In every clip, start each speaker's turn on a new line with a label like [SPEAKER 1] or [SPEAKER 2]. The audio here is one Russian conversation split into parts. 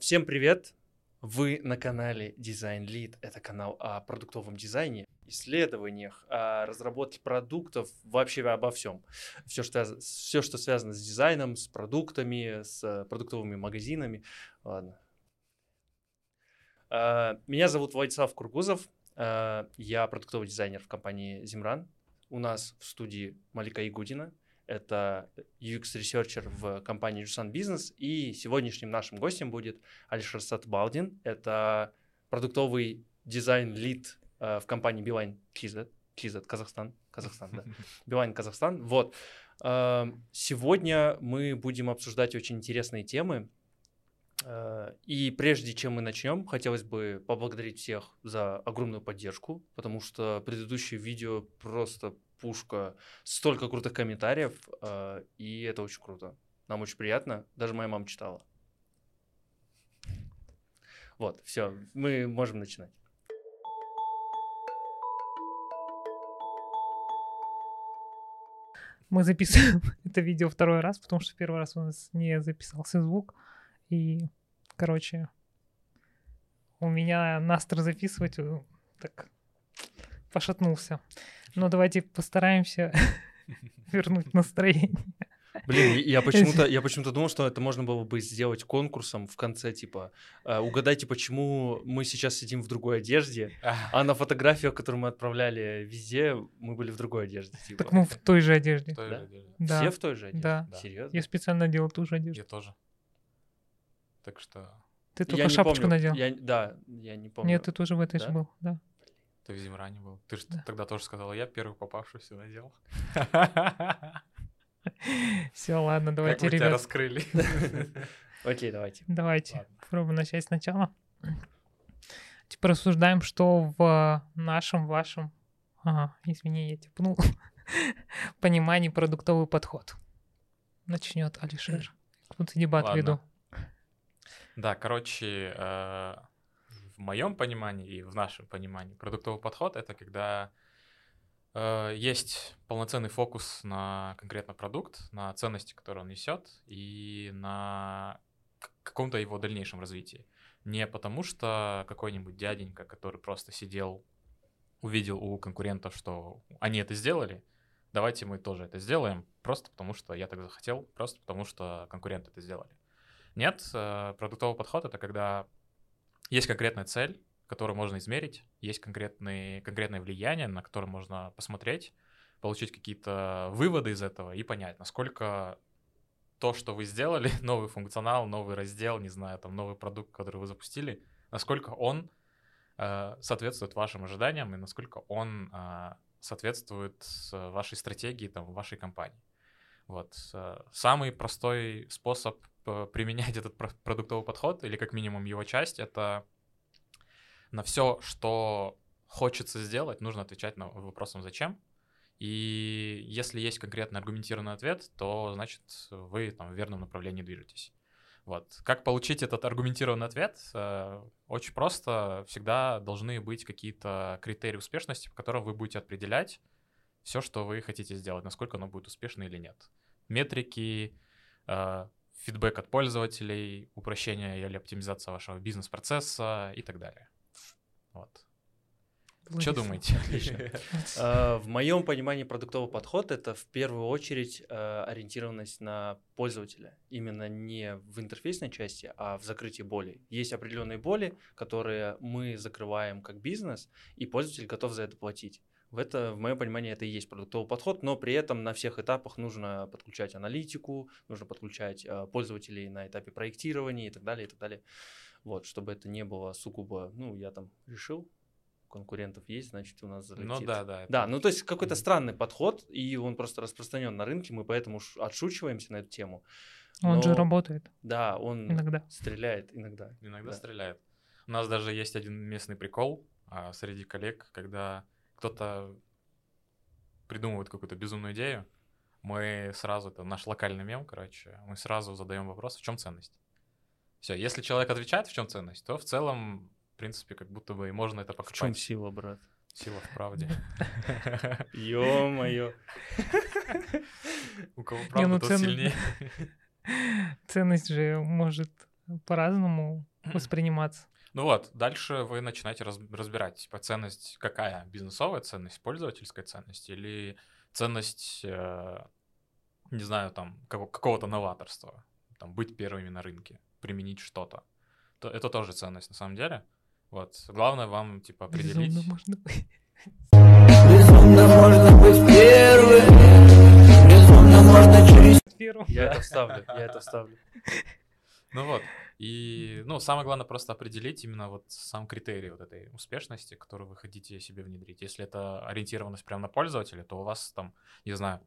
[SPEAKER 1] Всем привет! Вы на канале Design Lead. Это канал о продуктовом дизайне, исследованиях, о разработке продуктов, вообще обо всем. Все, что, все, что связано с дизайном, с продуктами, с продуктовыми магазинами. Ладно. А, меня зовут Владислав Кургузов. А, я продуктовый дизайнер в компании Зимран. У нас в студии Малика Игудина – это UX-researcher в компании Jusan Business, и сегодняшним нашим гостем будет Алишер Сатбалдин, это продуктовый дизайн-lead э, в компании Билайн KZ, KZ, Казахстан, Казахстан, да, Билайн Казахстан, вот. Э, сегодня мы будем обсуждать очень интересные темы, э, и прежде чем мы начнем, хотелось бы поблагодарить всех за огромную поддержку, потому что предыдущее видео просто пушка, столько крутых комментариев, э, и это очень круто. Нам очень приятно, даже моя мама читала. Вот, все, мы можем начинать.
[SPEAKER 2] Мы записываем это видео второй раз, потому что первый раз у нас не записался звук. И, короче, у меня настр записывать э, так пошатнулся. Но давайте постараемся вернуть настроение.
[SPEAKER 1] Блин, я почему-то, я почему-то думал, что это можно было бы сделать конкурсом в конце, типа, э, угадайте, почему мы сейчас сидим в другой одежде, а на фотографиях, которые мы отправляли везде, мы были в другой одежде.
[SPEAKER 2] Типа. Так мы в той же одежде.
[SPEAKER 3] В той же одежде.
[SPEAKER 2] Да.
[SPEAKER 1] Все в той же одежде?
[SPEAKER 2] Да.
[SPEAKER 1] Серьезно?
[SPEAKER 2] Я специально делал ту же одежду.
[SPEAKER 3] Я тоже. Так что...
[SPEAKER 2] Ты
[SPEAKER 1] Я
[SPEAKER 2] только
[SPEAKER 1] не
[SPEAKER 2] шапочку
[SPEAKER 1] помню.
[SPEAKER 2] надел.
[SPEAKER 1] Я- да, я не помню.
[SPEAKER 2] Нет, ты тоже в этой
[SPEAKER 1] Да?
[SPEAKER 2] же был, да.
[SPEAKER 3] Ты в Зимране был. Ты же
[SPEAKER 2] Да.
[SPEAKER 3] тогда тоже сказала, я первый попавшийся надел.
[SPEAKER 2] Все, ладно,
[SPEAKER 3] Как
[SPEAKER 2] давайте,
[SPEAKER 3] мы тебя
[SPEAKER 2] ребят,
[SPEAKER 3] раскрыли.
[SPEAKER 1] Окей, давайте.
[SPEAKER 2] давайте попробуем начать сначала. Типа рассуждаем, что в нашем, вашем, ага, извини, я типнул, понимании продуктовый подход. Начнет Алишер. Тут дебат
[SPEAKER 3] Ладно.
[SPEAKER 2] веду.
[SPEAKER 3] Да, короче, э, в моем понимании и в нашем понимании продуктовый подход — это когда э, есть полноценный фокус на конкретно продукт, на ценности, которые он несет, и на каком-то его дальнейшем развитии. Не потому что какой-нибудь дяденька, который просто сидел, увидел у конкурентов, что они это сделали, давайте мы тоже это сделаем, просто потому что я так захотел, просто потому что конкуренты это сделали. Нет, э, продуктовый подход — это когда есть конкретная цель, которую можно измерить, есть конкретные, конкретное влияние, на которое можно посмотреть, получить какие-то выводы из этого и понять, насколько то, что вы сделали, новый функционал, новый раздел, не знаю, там новый продукт, который вы запустили, насколько он э, соответствует вашим ожиданиям и насколько он э, соответствует вашей стратегии, там, вашей компании. Вот. э, Самый простой способ э, применять этот про- продуктовый подход, или как минимум его часть, это на все, что хочется сделать, нужно отвечать на вопросом «зачем?». И если есть конкретно аргументированный ответ, то значит вы там в верном направлении движетесь. Вот. Как получить этот аргументированный ответ? Э, Очень просто. Всегда должны быть какие-то критерии успешности, по которым вы будете определять все, что вы хотите сделать, насколько оно будет успешно или нет. Метрики, э, фидбэк от пользователей, упрощение или оптимизация вашего бизнес-процесса и так далее. Вот. Что думаете? Отлично.
[SPEAKER 1] Э, В моем понимании продуктовый подход это в первую очередь э, ориентированность на пользователя. Именно не в интерфейсной части, а в закрытии болей. Есть определенные боли, которые мы закрываем как бизнес, и пользователь готов за это платить. В это, в моем понимании, это и есть продуктовый подход, но при этом на всех этапах нужно подключать аналитику, нужно подключать э, пользователей на этапе проектирования и так далее, и так далее. Вот, чтобы это не было сугубо, ну, я там решил, у конкурентов есть, значит, у нас залетит.
[SPEAKER 3] Ну да, да.
[SPEAKER 1] Да, ну то есть какой-то
[SPEAKER 3] Мгм.
[SPEAKER 1] странный подход, и он просто распространен на рынке, мы поэтому отшучиваемся на эту тему.
[SPEAKER 2] Он же работает
[SPEAKER 1] Да, он
[SPEAKER 2] иногда.
[SPEAKER 1] стреляет иногда.
[SPEAKER 3] Иногда
[SPEAKER 1] Да.
[SPEAKER 3] стреляет. У нас даже есть один местный прикол а, среди коллег, когда кто-то придумывает какую-то безумную идею, мы сразу, это наш локальный мем, короче, мы сразу задаем вопрос, в чем ценность. Все, если человек отвечает, в чем ценность, то в целом, в принципе, как будто бы и можно это
[SPEAKER 1] В чем
[SPEAKER 3] покупать.
[SPEAKER 1] сила, брат?
[SPEAKER 3] Сила в правде.
[SPEAKER 1] Ё-моё.
[SPEAKER 3] У кого правда,
[SPEAKER 2] ну
[SPEAKER 3] тот сильнее.
[SPEAKER 2] Ценность же может по-разному восприниматься.
[SPEAKER 3] Ну вот, дальше вы начинаете раз, разбирать, типа, ценность какая? Бизнесовая ценность, пользовательская ценность или ценность, э, не знаю, там, какого- какого-то новаторства, там, быть первыми на рынке, применить что-то. То, это тоже ценность на самом деле. Вот, главное вам, типа, определить...
[SPEAKER 2] Безумно можно быть.
[SPEAKER 4] Безумно можно быть первым Безумно можно через
[SPEAKER 2] Первым.
[SPEAKER 1] Я это вставлю, я это вставлю.
[SPEAKER 3] Ну вот, и, ну, самое главное просто определить именно вот сам критерий вот этой успешности, который вы хотите себе внедрить. Если это ориентированность прямо на пользователя, то у вас там, не знаю,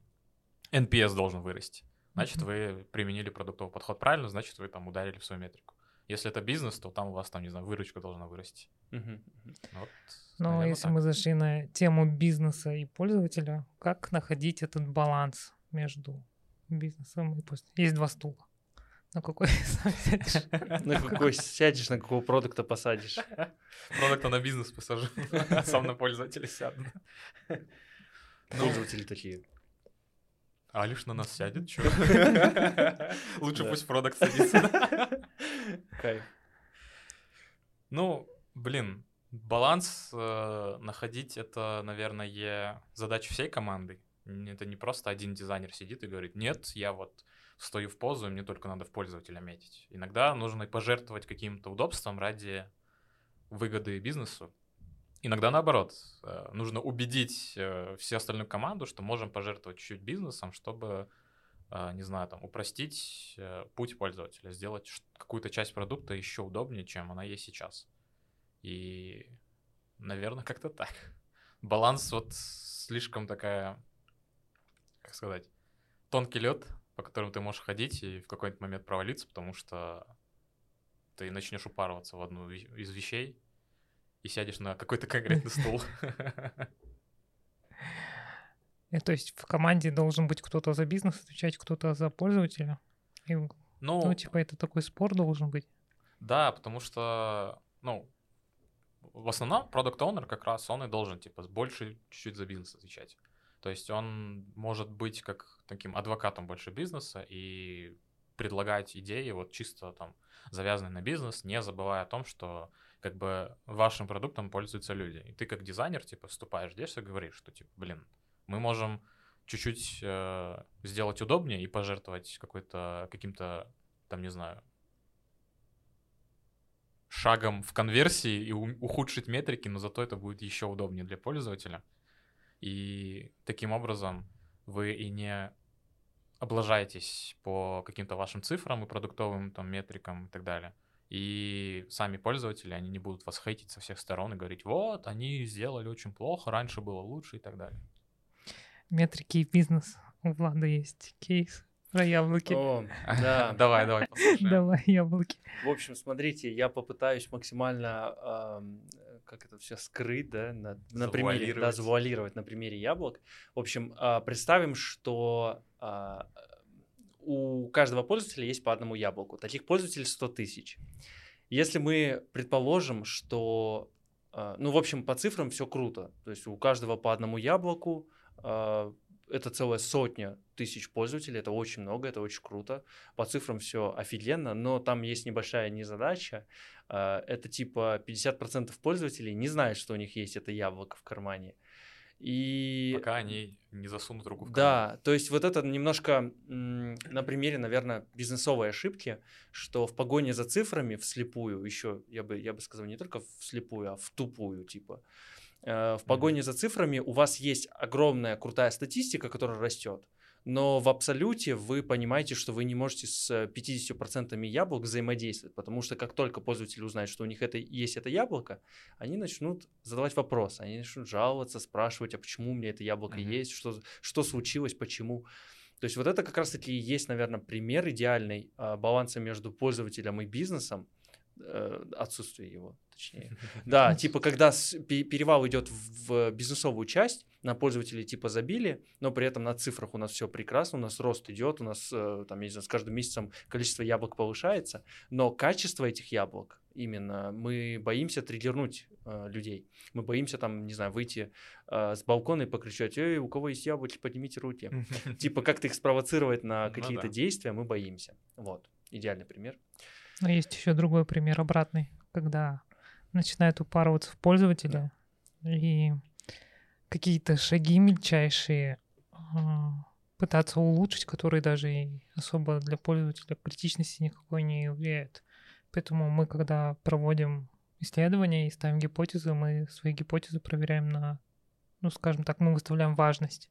[SPEAKER 3] NPS должен вырасти. Значит, вы применили продуктовый подход правильно, значит, вы там ударили в свою метрику. Если это бизнес, то там у вас там, не знаю, выручка должна вырасти.
[SPEAKER 1] Мгм.
[SPEAKER 3] Вот,
[SPEAKER 2] Но
[SPEAKER 3] наверно,
[SPEAKER 2] если
[SPEAKER 3] так.
[SPEAKER 2] мы зашли на тему бизнеса и пользователя, как находить этот баланс между бизнесом и пользователем? Есть два стула. На какой сам сядешь?
[SPEAKER 1] На какой сядешь, на какого продукта посадишь.
[SPEAKER 3] Продукта на бизнес посажу, сам на пользователя сяду. Ну,
[SPEAKER 1] Пользователи такие.
[SPEAKER 3] А Алиш на нас сядет, чё? Лучше пусть продукт садится.
[SPEAKER 1] Кайф.
[SPEAKER 3] Ну, блин, баланс э, находить это, наверное, задача всей команды. Это не просто один дизайнер сидит и говорит, нет, я вот стою в позу, и мне только надо в пользователя метить. Иногда нужно пожертвовать каким-то удобством ради выгоды бизнесу. Иногда наоборот, э, нужно убедить э, всю остальную команду, что можем пожертвовать чуть-чуть бизнесом, чтобы, э, не знаю, там, упростить путь пользователя, сделать какую-то часть продукта еще удобнее, чем она есть сейчас. И, наверное, как-то так. Баланс вот слишком такая, как сказать, тонкий лед, по которому ты можешь ходить и в какой-то момент провалиться, потому что ты начнешь упарываться в одну из вещей и сядешь на какой-то конкретный стул.
[SPEAKER 2] Э, То есть в команде должен быть кто-то за бизнес отвечать, кто-то за пользователя. И,
[SPEAKER 3] Ну,
[SPEAKER 2] ну, типа, это такой спор должен быть.
[SPEAKER 3] Да, потому что, ну, в основном продукт оунер как раз он и должен, типа, больше чуть-чуть за бизнес отвечать. То есть он может быть как таким адвокатом больше бизнеса и предлагать идеи вот чисто там завязанные на бизнес, не забывая о том, что как бы вашим продуктом пользуются люди. И ты как дизайнер, типа, вступаешь здесь и говоришь, что, типа, блин, мы можем чуть-чуть э, сделать удобнее и пожертвовать какой-то, каким-то, там, не знаю, шагом в конверсии и ухудшить метрики, но зато это будет еще удобнее для пользователя. И таким образом вы и не облажаетесь по каким-то вашим цифрам и продуктовым там метрикам и так далее. И сами пользователи, они не будут вас хейтить со всех сторон и говорить, вот, они сделали очень плохо, раньше было лучше и так далее.
[SPEAKER 2] Метрики и бизнес. У Влада есть кейс про яблоки.
[SPEAKER 1] О, да.
[SPEAKER 3] Давай, давай, послушаем.
[SPEAKER 2] Давай, яблоки.
[SPEAKER 1] В общем, смотрите, я попытаюсь максимально, как это все скрыть, да, на, на примере, да,
[SPEAKER 3] Завуалировать.
[SPEAKER 1] на примере яблок. В общем, а, представим, что а, у каждого пользователя есть по одному яблоку. Таких пользователей 100 тысяч. Если мы предположим, что, а, ну, в общем, по цифрам все круто. То есть у каждого по одному яблоку, это целая сотня тысяч пользователей, это очень много, это очень круто по цифрам все офигенно, но там есть небольшая незадача. А, Это типа 50% пользователей не знают, что у них есть это яблоко в кармане. И
[SPEAKER 3] Пока они не засунут руку в карман.
[SPEAKER 1] да, то есть вот это немножко на примере, наверное, бизнесовой ошибки, что в погоне за цифрами вслепую, еще я бы, я бы сказал, не только вслепую, а в тупую, типа, э, в погоне за цифрами у вас есть огромная крутая статистика, которая растет, но в абсолюте вы понимаете, что вы не можете с э, 50% яблок взаимодействовать, потому что как только пользователи узнают, что у них это, есть это яблоко, они начнут задавать вопросы, они начнут жаловаться, спрашивать, а почему у меня это яблоко
[SPEAKER 3] Мгм.
[SPEAKER 1] есть, что, что случилось, почему. То есть вот это как раз-таки и есть, наверное, пример идеальный а, баланса между пользователем и бизнесом, э, отсутствие его, точнее. Да, типа когда перевал идет в бизнесовую часть, на пользователей типа забили, но при этом на цифрах у нас все прекрасно, у нас рост идет, у нас э, там, я не знаю, с каждым месяцем количество яблок повышается, но качество этих яблок именно мы боимся триггернуть э, людей. Мы боимся там, не знаю, выйти э, с балкона и покричать, эй, у кого есть яблоки, поднимите руки. Типа как-то их спровоцировать на
[SPEAKER 3] Ну
[SPEAKER 1] какие-то действия, мы боимся. Вот, идеальный пример.
[SPEAKER 2] Но есть еще другой пример обратный, когда начинает упарываться в пользователя и какие-то шаги мельчайшие а, пытаться улучшить, которые даже и особо для пользователя критичности никакой не влияют. Поэтому мы, когда проводим исследования и ставим гипотезы, мы свои гипотезы проверяем на, ну, скажем так, мы выставляем важность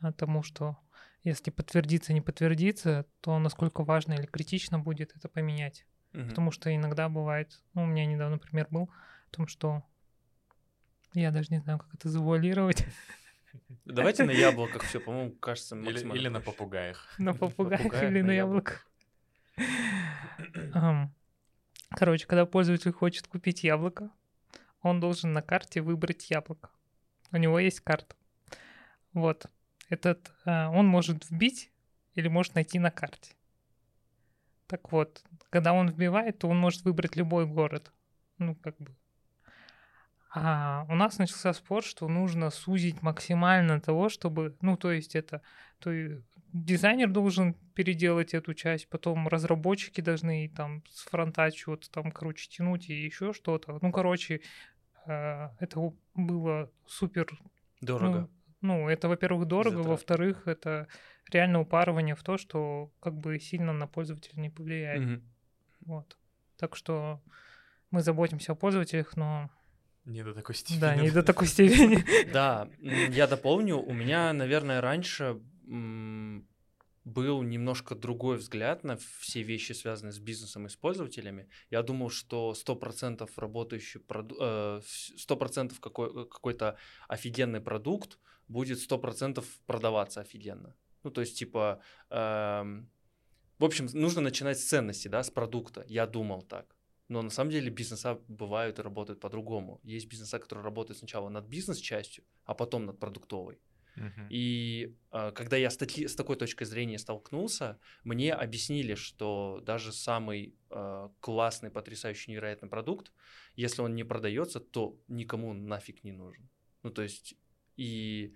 [SPEAKER 2] а, тому, что если подтвердится, не подтвердится, то насколько важно или критично будет это поменять.
[SPEAKER 1] Мгм.
[SPEAKER 2] Потому что иногда бывает, ну, у меня недавно пример был о том, что я даже не знаю, как это завуалировать
[SPEAKER 1] Давайте на яблоках все, по-моему, кажется максимально
[SPEAKER 3] или на попугаях.
[SPEAKER 2] на попугаях
[SPEAKER 1] попугаях,
[SPEAKER 2] или
[SPEAKER 1] на
[SPEAKER 2] на
[SPEAKER 1] яблоках.
[SPEAKER 2] Ам, Короче, когда пользователь хочет купить яблоко, он должен на карте выбрать яблоко. У него есть карта. Вот. Этот а, он может вбить или может найти на карте. Так вот, когда он вбивает, то он может выбрать любой город. Ну, как бы. А у нас начался спор, что нужно сузить максимально того, чтобы, ну, то есть это, то и дизайнер должен переделать эту часть, потом разработчики должны там с фронта чего-то там, короче, тянуть и еще что-то. Ну, короче, э, это было супер
[SPEAKER 1] Дорого.
[SPEAKER 2] ну, ну, это, во-первых, дорого,
[SPEAKER 1] Затрат.
[SPEAKER 2] во-вторых, это реально упарывание в то, что как бы сильно на пользователя не повлияет.
[SPEAKER 1] Мгм.
[SPEAKER 2] Вот. Так что мы заботимся о пользователях, но
[SPEAKER 3] Не до такой степени.
[SPEAKER 2] да, не до такой степени.
[SPEAKER 1] Да, я дополню. У меня, наверное, раньше был немножко другой взгляд на все вещи, связанные с бизнесом и с пользователями. Я думал, что 100% работающий продукт, 100% какой- какой-то офигенный продукт будет 100% продаваться офигенно. Ну, то есть, типа, эм, в общем, нужно начинать с ценности, да, с продукта. Я думал так. Но на самом деле бизнеса бывают и работают по-другому. Есть бизнеса, которые работают сначала над бизнес-частью, а потом над продуктовой.
[SPEAKER 3] Мгм.
[SPEAKER 1] И э, когда я с, таки- с такой точкой зрения столкнулся, мне объяснили, что даже самый э, классный, потрясающий, невероятный продукт, если он не продается, то никому нафиг не нужен. Ну, то есть, и,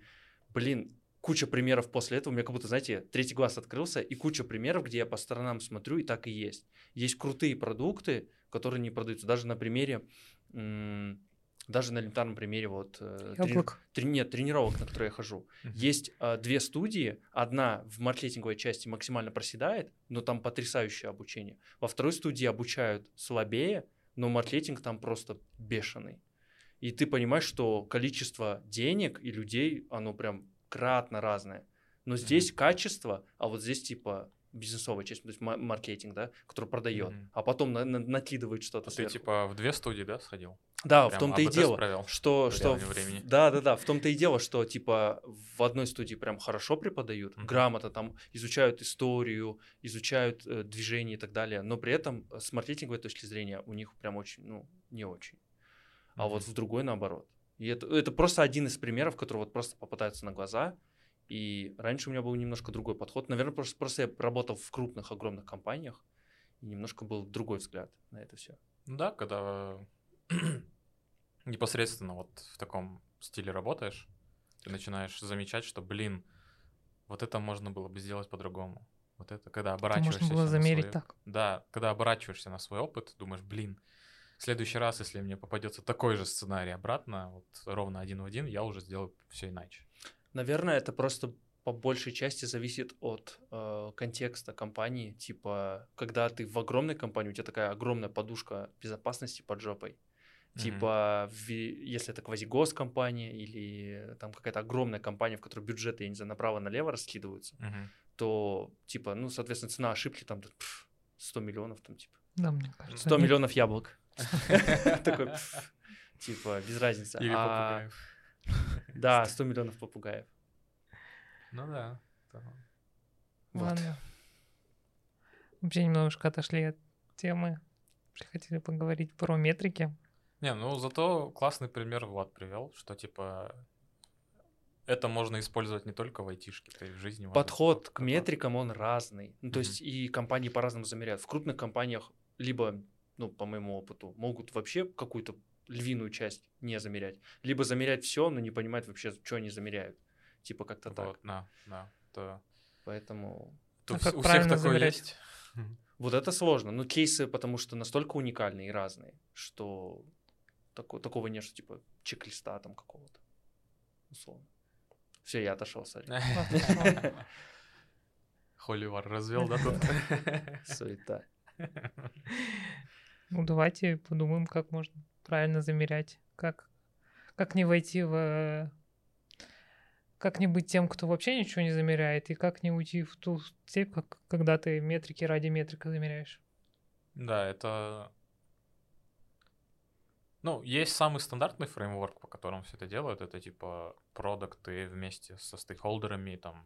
[SPEAKER 1] блин, куча примеров после этого, у меня как будто, знаете, третий глаз открылся, и куча примеров, где я по сторонам смотрю, и так и есть. Есть крутые продукты, которые не продаются. Даже на примере, м, даже на элементарном примере вот... э, трени- трени- нет, тренировок, на которые я хожу.
[SPEAKER 3] Мгм.
[SPEAKER 1] Есть а, две студии. Одна в маркетинговой части максимально проседает, но там потрясающее обучение. Во второй студии обучают слабее, но маркетинг там просто бешеный. И ты понимаешь, что количество денег и людей, оно прям кратно разное. Но здесь качество, а вот здесь типа бизнесовая часть, то есть ма- маркетинг, да, который продает,
[SPEAKER 3] Мгм.
[SPEAKER 1] а потом на- на- накидывает что-то
[SPEAKER 3] А Ты
[SPEAKER 1] сверху.
[SPEAKER 3] типа в две студии, да, сходил?
[SPEAKER 1] Да, в
[SPEAKER 3] Прям
[SPEAKER 1] том-то и дело,
[SPEAKER 3] провел
[SPEAKER 1] что,
[SPEAKER 3] в
[SPEAKER 1] что в-
[SPEAKER 3] времени?
[SPEAKER 1] да, да, да, в том-то и дело, что типа в одной студии прям хорошо преподают,
[SPEAKER 3] Мгм.
[SPEAKER 1] грамотно там изучают историю, изучают э, движение и так далее, но при этом э, с маркетинговой точки зрения у них прям очень, ну, не очень. А вот в другой наоборот. И это, это просто один из примеров, которые вот просто попадаются на глаза. И раньше у меня был немножко другой подход. Наверное, просто, просто я работал в крупных, огромных компаниях, и немножко был другой взгляд на это все.
[SPEAKER 3] Ну да, когда непосредственно вот в таком стиле работаешь, ты начинаешь замечать, что, блин, вот это можно было бы сделать по-другому. Вот это, когда
[SPEAKER 2] Это
[SPEAKER 3] оборачиваешься...
[SPEAKER 2] можно было замерить
[SPEAKER 3] свой-
[SPEAKER 2] так.
[SPEAKER 3] Да, когда оборачиваешься на свой опыт, думаешь, блин, в следующий раз, если мне попадется такой же сценарий обратно, вот ровно один в один, я уже сделаю все иначе.
[SPEAKER 1] Наверное, это просто по большей части зависит от э, контекста компании. Типа, когда ты в огромной компании, у тебя такая огромная подушка безопасности под жопой. Типа, в- если это квазигос-компания или там какая-то огромная компания, в которой бюджеты, я не знаю, направо-налево раскидываются, то, типа, ну, соответственно, цена ошибки там пф, 100 миллионов, там, типа,
[SPEAKER 2] Да, мне кажется.
[SPEAKER 1] 100
[SPEAKER 2] они-
[SPEAKER 1] миллионов яблок. Такой, пф, типа, без разницы.
[SPEAKER 3] Или
[SPEAKER 1] А,
[SPEAKER 3] попугаев.
[SPEAKER 1] Да, 100 миллионов попугаев.
[SPEAKER 3] Ну да.
[SPEAKER 2] Ладно. Вообще немножко отошли от темы. Хотели поговорить про метрики.
[SPEAKER 3] Не, ну зато классный пример Влад привел, что типа это можно использовать не только в айтишке, и в жизни.
[SPEAKER 1] Подход к метрикам, он разный. Ну, то есть и компании по-разному замеряют. В крупных компаниях либо, ну, по моему опыту, могут вообще какую-то львиную часть не замерять, либо замерять все, но не понимать вообще, что они замеряют. Типа как-то
[SPEAKER 3] Вот,
[SPEAKER 1] так.
[SPEAKER 3] да, да. Это-
[SPEAKER 1] Поэтому
[SPEAKER 3] то
[SPEAKER 2] А как
[SPEAKER 3] у всех такое
[SPEAKER 2] замерять?
[SPEAKER 3] есть.
[SPEAKER 1] Вот это сложно. Ну, кейсы, потому что настолько уникальные и разные, что тако- такого нет, что типа чек-листа там какого-то. Условно. Все, я отошел, сори.
[SPEAKER 3] Холивар развел, да, тут?
[SPEAKER 1] Суета.
[SPEAKER 2] Ну, давайте подумаем, как можно правильно замерять. Как, как не войти в... Как не быть тем, кто вообще ничего не замеряет, и как не уйти в ту степь, как, когда ты метрики ради метрика замеряешь.
[SPEAKER 3] Да, это... Ну, есть самый стандартный фреймворк, по которому все это делают. Это типа продукты вместе со стейкхолдерами, там,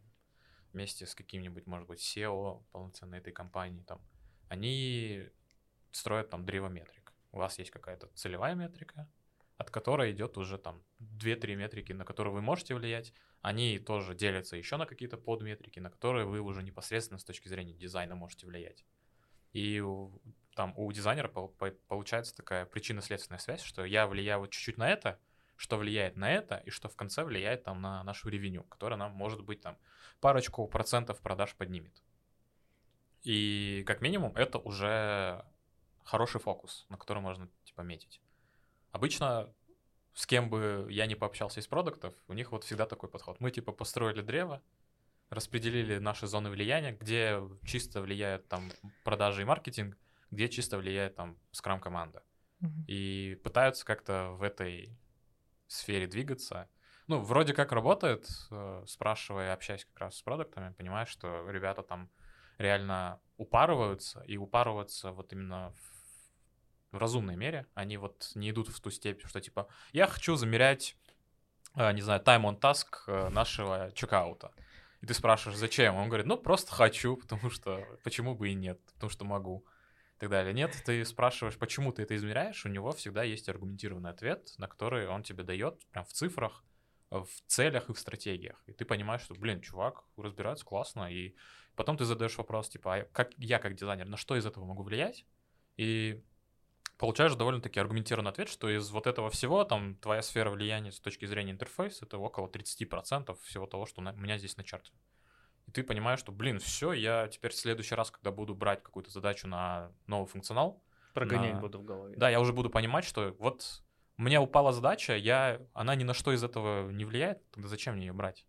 [SPEAKER 3] вместе с каким-нибудь, может быть, SEO полноценной этой компании, там, они строят там древо метрик. У вас есть какая-то целевая метрика, от которой идет уже там 2-3 метрики, на которые вы можете влиять. Они тоже делятся еще на какие-то подметрики, на которые вы уже непосредственно с точки зрения дизайна можете влиять. И там у дизайнера пол- по- получается такая причинно-следственная связь, что я влияю вот чуть-чуть на это, что влияет на это, и что в конце влияет там на нашу ревеню, которая нам, может быть, там парочку процентов продаж поднимет. И как минимум это уже хороший фокус, на который можно типа метить. Обычно с кем бы я не пообщался из продуктов, у них вот всегда такой подход. Мы типа построили древо, распределили наши зоны влияния, где чисто влияет там продажи и маркетинг, где чисто влияет там скрам-команда.
[SPEAKER 2] Мгм.
[SPEAKER 3] И пытаются как-то в этой сфере двигаться. Ну, вроде как работает, э, спрашивая, общаясь как раз с продуктами, понимаешь, что ребята там реально упарываются, и упарываются вот именно в, разумной мере. Они вот не идут в ту степь, что типа, я хочу замерять, э, не знаю, time on task э, нашего чекаута. И ты спрашиваешь, зачем? Он говорит, ну, просто хочу, потому что, почему бы и нет, потому что могу так далее. Нет, ты спрашиваешь, почему ты это измеряешь, у него всегда есть аргументированный ответ, на который он тебе дает прям в цифрах, в целях и в стратегиях. И ты понимаешь, что, блин, чувак разбирается классно, и потом ты задаешь вопрос, типа, а как я как дизайнер, на что из этого могу влиять? И получаешь довольно-таки аргументированный ответ, что из вот этого всего, там, твоя сфера влияния с точки зрения интерфейса, это около 30% всего того, что на- у меня здесь на чарте. Ты понимаешь, что, блин, все, я теперь в следующий раз, когда буду брать какую-то задачу на новый функционал,
[SPEAKER 1] Прогонять
[SPEAKER 3] На-
[SPEAKER 1] буду в голове.
[SPEAKER 3] да, я уже буду понимать, что вот меня упала задача, я, она ни на что из этого не влияет, тогда зачем мне ее брать?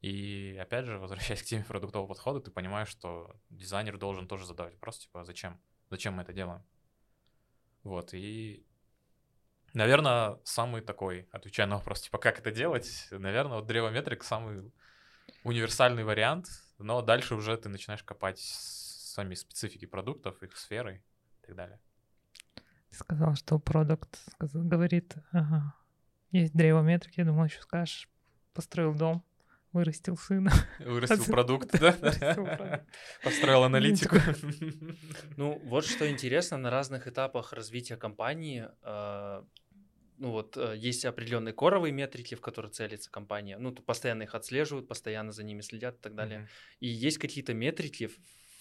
[SPEAKER 3] И опять же, возвращаясь к теме продуктового подхода, ты понимаешь, что дизайнер должен тоже задавать вопрос, типа, «А зачем? Зачем мы это делаем? Вот, и, наверное, самый такой, отвечая на вопрос, типа, как это делать, наверное, вот древометрик самый универсальный вариант, но дальше уже ты начинаешь копать сами специфики продуктов, их сферы и так далее.
[SPEAKER 2] Ты сказал, что продукт говорит, ага, есть древо метрики, я думал, еще скажешь, построил дом, вырастил сына.
[SPEAKER 3] Вырастил продукт, да? Построил аналитику.
[SPEAKER 1] Ну, вот что интересно, на разных этапах развития компании, э, ну вот, э, есть определенные коровые метрики, в которые целится компания, ну, то постоянно их отслеживают, постоянно за ними следят и так далее.
[SPEAKER 3] Мгм.
[SPEAKER 1] И есть какие-то метрики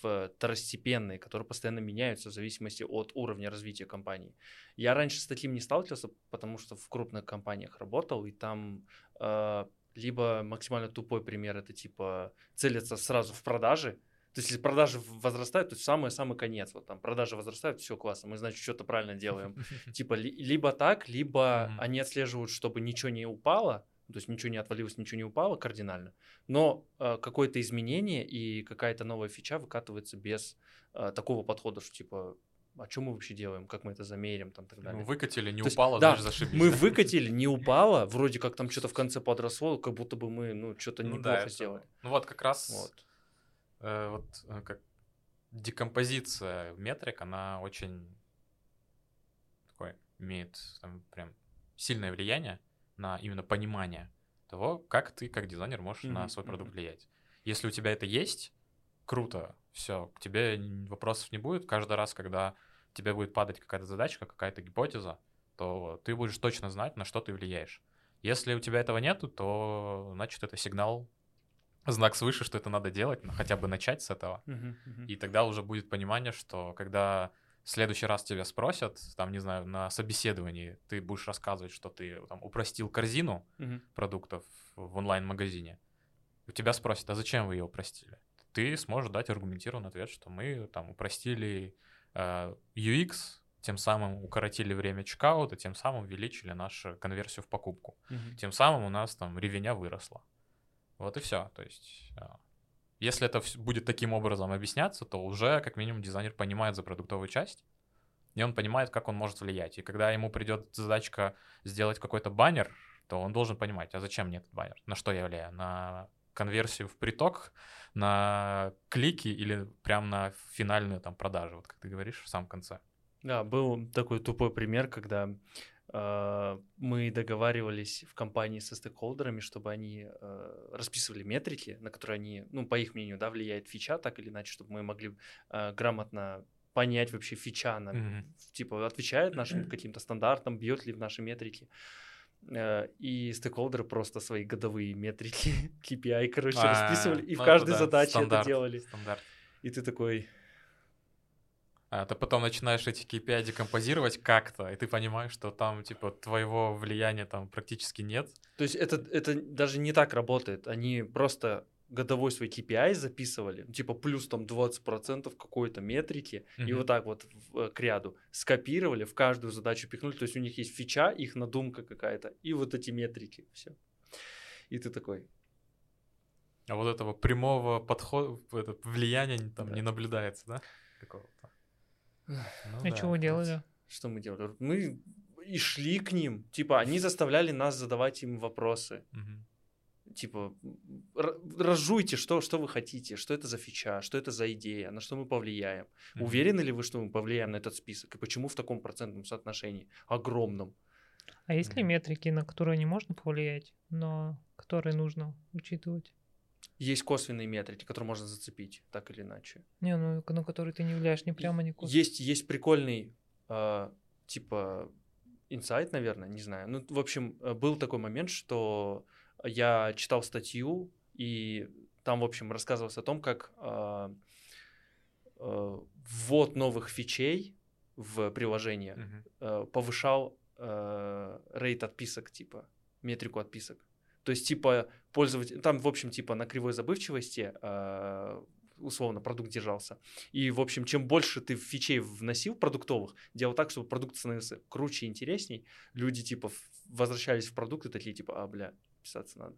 [SPEAKER 1] второстепенные, которые постоянно меняются в зависимости от уровня развития компании. Я раньше с таким не сталкивался, потому что в крупных компаниях работал, и там э, либо максимально тупой пример это типа целятся сразу в продажи. То есть, если продажи возрастают, то самый-самый конец. Вот там продажи возрастают, все классно, мы, значит, что-то правильно делаем. Типа, ли- либо так, либо они отслеживают, чтобы ничего не упало, то есть ничего не отвалилось, ничего не упало кардинально, но э, какое-то изменение и какая-то новая фича выкатывается без э, такого подхода, что типа, а что мы вообще делаем, как мы это замерим, там, так далее.
[SPEAKER 3] Ну, выкатили, не
[SPEAKER 1] То есть,
[SPEAKER 3] упало,
[SPEAKER 1] да,
[SPEAKER 3] значит, зашибись.
[SPEAKER 1] Мы выкатили, не упало, вроде как там что-то в конце подросло, как будто бы мы, ну, что-то
[SPEAKER 3] Ну
[SPEAKER 1] неплохо
[SPEAKER 3] да, это-
[SPEAKER 1] сделали.
[SPEAKER 3] Ну вот как раз
[SPEAKER 1] Вот.
[SPEAKER 3] Э, вот э, как декомпозиция метрик, она очень такой имеет там прям сильное влияние на именно понимание того, как ты как дизайнер можешь на
[SPEAKER 1] Мгм,
[SPEAKER 3] свой продукт
[SPEAKER 1] мгм.
[SPEAKER 3] влиять. Если у тебя это есть, круто, все, к тебе вопросов не будет. Каждый раз, когда тебе будет падать какая-то задачка, какая-то гипотеза, то ты будешь точно знать, на что ты влияешь. Если у тебя этого нету, то значит это сигнал, знак свыше, что это надо делать, ну, хотя бы начать с этого.
[SPEAKER 1] Мгм, мгм.
[SPEAKER 3] И тогда уже будет понимание, что когда в следующий раз тебя спросят, там, не знаю, на собеседовании ты будешь рассказывать, что ты там упростил корзину
[SPEAKER 1] Мгм.
[SPEAKER 3] продуктов в онлайн-магазине, у тебя спросят, а зачем вы ее упростили? ты сможешь дать аргументированный ответ, что мы там упростили э, UX, тем самым укоротили время чекаута, тем самым увеличили нашу конверсию в покупку.
[SPEAKER 1] Мгм.
[SPEAKER 3] Тем самым у нас там ревеня выросла. Вот и все. То есть, а, если это будет таким образом объясняться, то уже как минимум дизайнер понимает за продуктовую часть, и он понимает, как он может влиять. И когда ему придет задачка сделать какой-то баннер, то он должен понимать, а зачем мне этот баннер? На что я влияю? На конверсию в приток, на клики или прям на финальную там продажу, вот как ты говоришь в самом конце.
[SPEAKER 1] Да, был такой тупой пример, когда э, мы договаривались в компании со стейкхолдерами, чтобы они э, расписывали метрики, на которые они, ну, по их мнению, да, влияет фича так или иначе, чтобы мы могли э, грамотно понять вообще фича, она,
[SPEAKER 3] Мгм.
[SPEAKER 1] типа, отвечает нашим каким-то стандартам, бьет ли в наши метрики. Э, И стейкхолдеры просто свои годовые метрики, KPI, короче,
[SPEAKER 3] А,
[SPEAKER 1] расписывали, и в
[SPEAKER 3] ну,
[SPEAKER 1] каждой
[SPEAKER 3] да,
[SPEAKER 1] задаче это делали.
[SPEAKER 3] стандарт.
[SPEAKER 1] И ты такой,
[SPEAKER 3] А ты потом начинаешь эти KPI декомпозировать как-то, и ты понимаешь, что там, типа, твоего влияния там практически нет.
[SPEAKER 1] То есть это, это даже не так работает. Они просто годовой свой KPI записывали, типа плюс там 20% какой-то метрики, и
[SPEAKER 3] Мгм.
[SPEAKER 1] вот так вот в, э, к ряду скопировали, в каждую задачу пихнули. То есть у них есть фича, их надумка какая-то, и вот эти метрики, все. И ты такой,
[SPEAKER 3] А вот этого прямого подхода, это, влияния там
[SPEAKER 1] Да.
[SPEAKER 3] не наблюдается, да? Какого-то. Ну
[SPEAKER 2] И
[SPEAKER 3] да,
[SPEAKER 2] что вы делали?
[SPEAKER 1] что мы делали? Мы и шли к ним, типа они заставляли нас задавать им вопросы.
[SPEAKER 3] Мгм.
[SPEAKER 1] типа, разжуйте, что, что вы хотите, что это за фича, что это за идея, на что мы повлияем.
[SPEAKER 3] Мгм.
[SPEAKER 1] Уверены ли вы, что мы повлияем на этот список? И почему в таком процентном соотношении? Огромном.
[SPEAKER 2] А есть ли метрики, на которые не можно повлиять, но которые нужно учитывать?
[SPEAKER 1] Есть косвенные метрики, которые можно зацепить, так или иначе.
[SPEAKER 2] Не, ну на которые ты не влияешь ни прямо, ни косвенно.
[SPEAKER 1] Есть, есть прикольный, э, типа, инсайт, наверное, не знаю. Ну, в общем, э, был такой момент, что я читал статью, и там, в общем, рассказывалось о том, как э, э, ввод новых фичей в приложение
[SPEAKER 3] Мгм.
[SPEAKER 1] э, повышал э, рейт отписок, типа, метрику отписок. То есть, типа, пользователь... Там, в общем, типа, на кривой забывчивости э, условно продукт держался. И, в общем, чем больше ты фичей вносил продуктовых, делал так, чтобы продукт становился круче и интересней, люди, типа, возвращались в продукт и такие, типа, а, бля, писаться надо.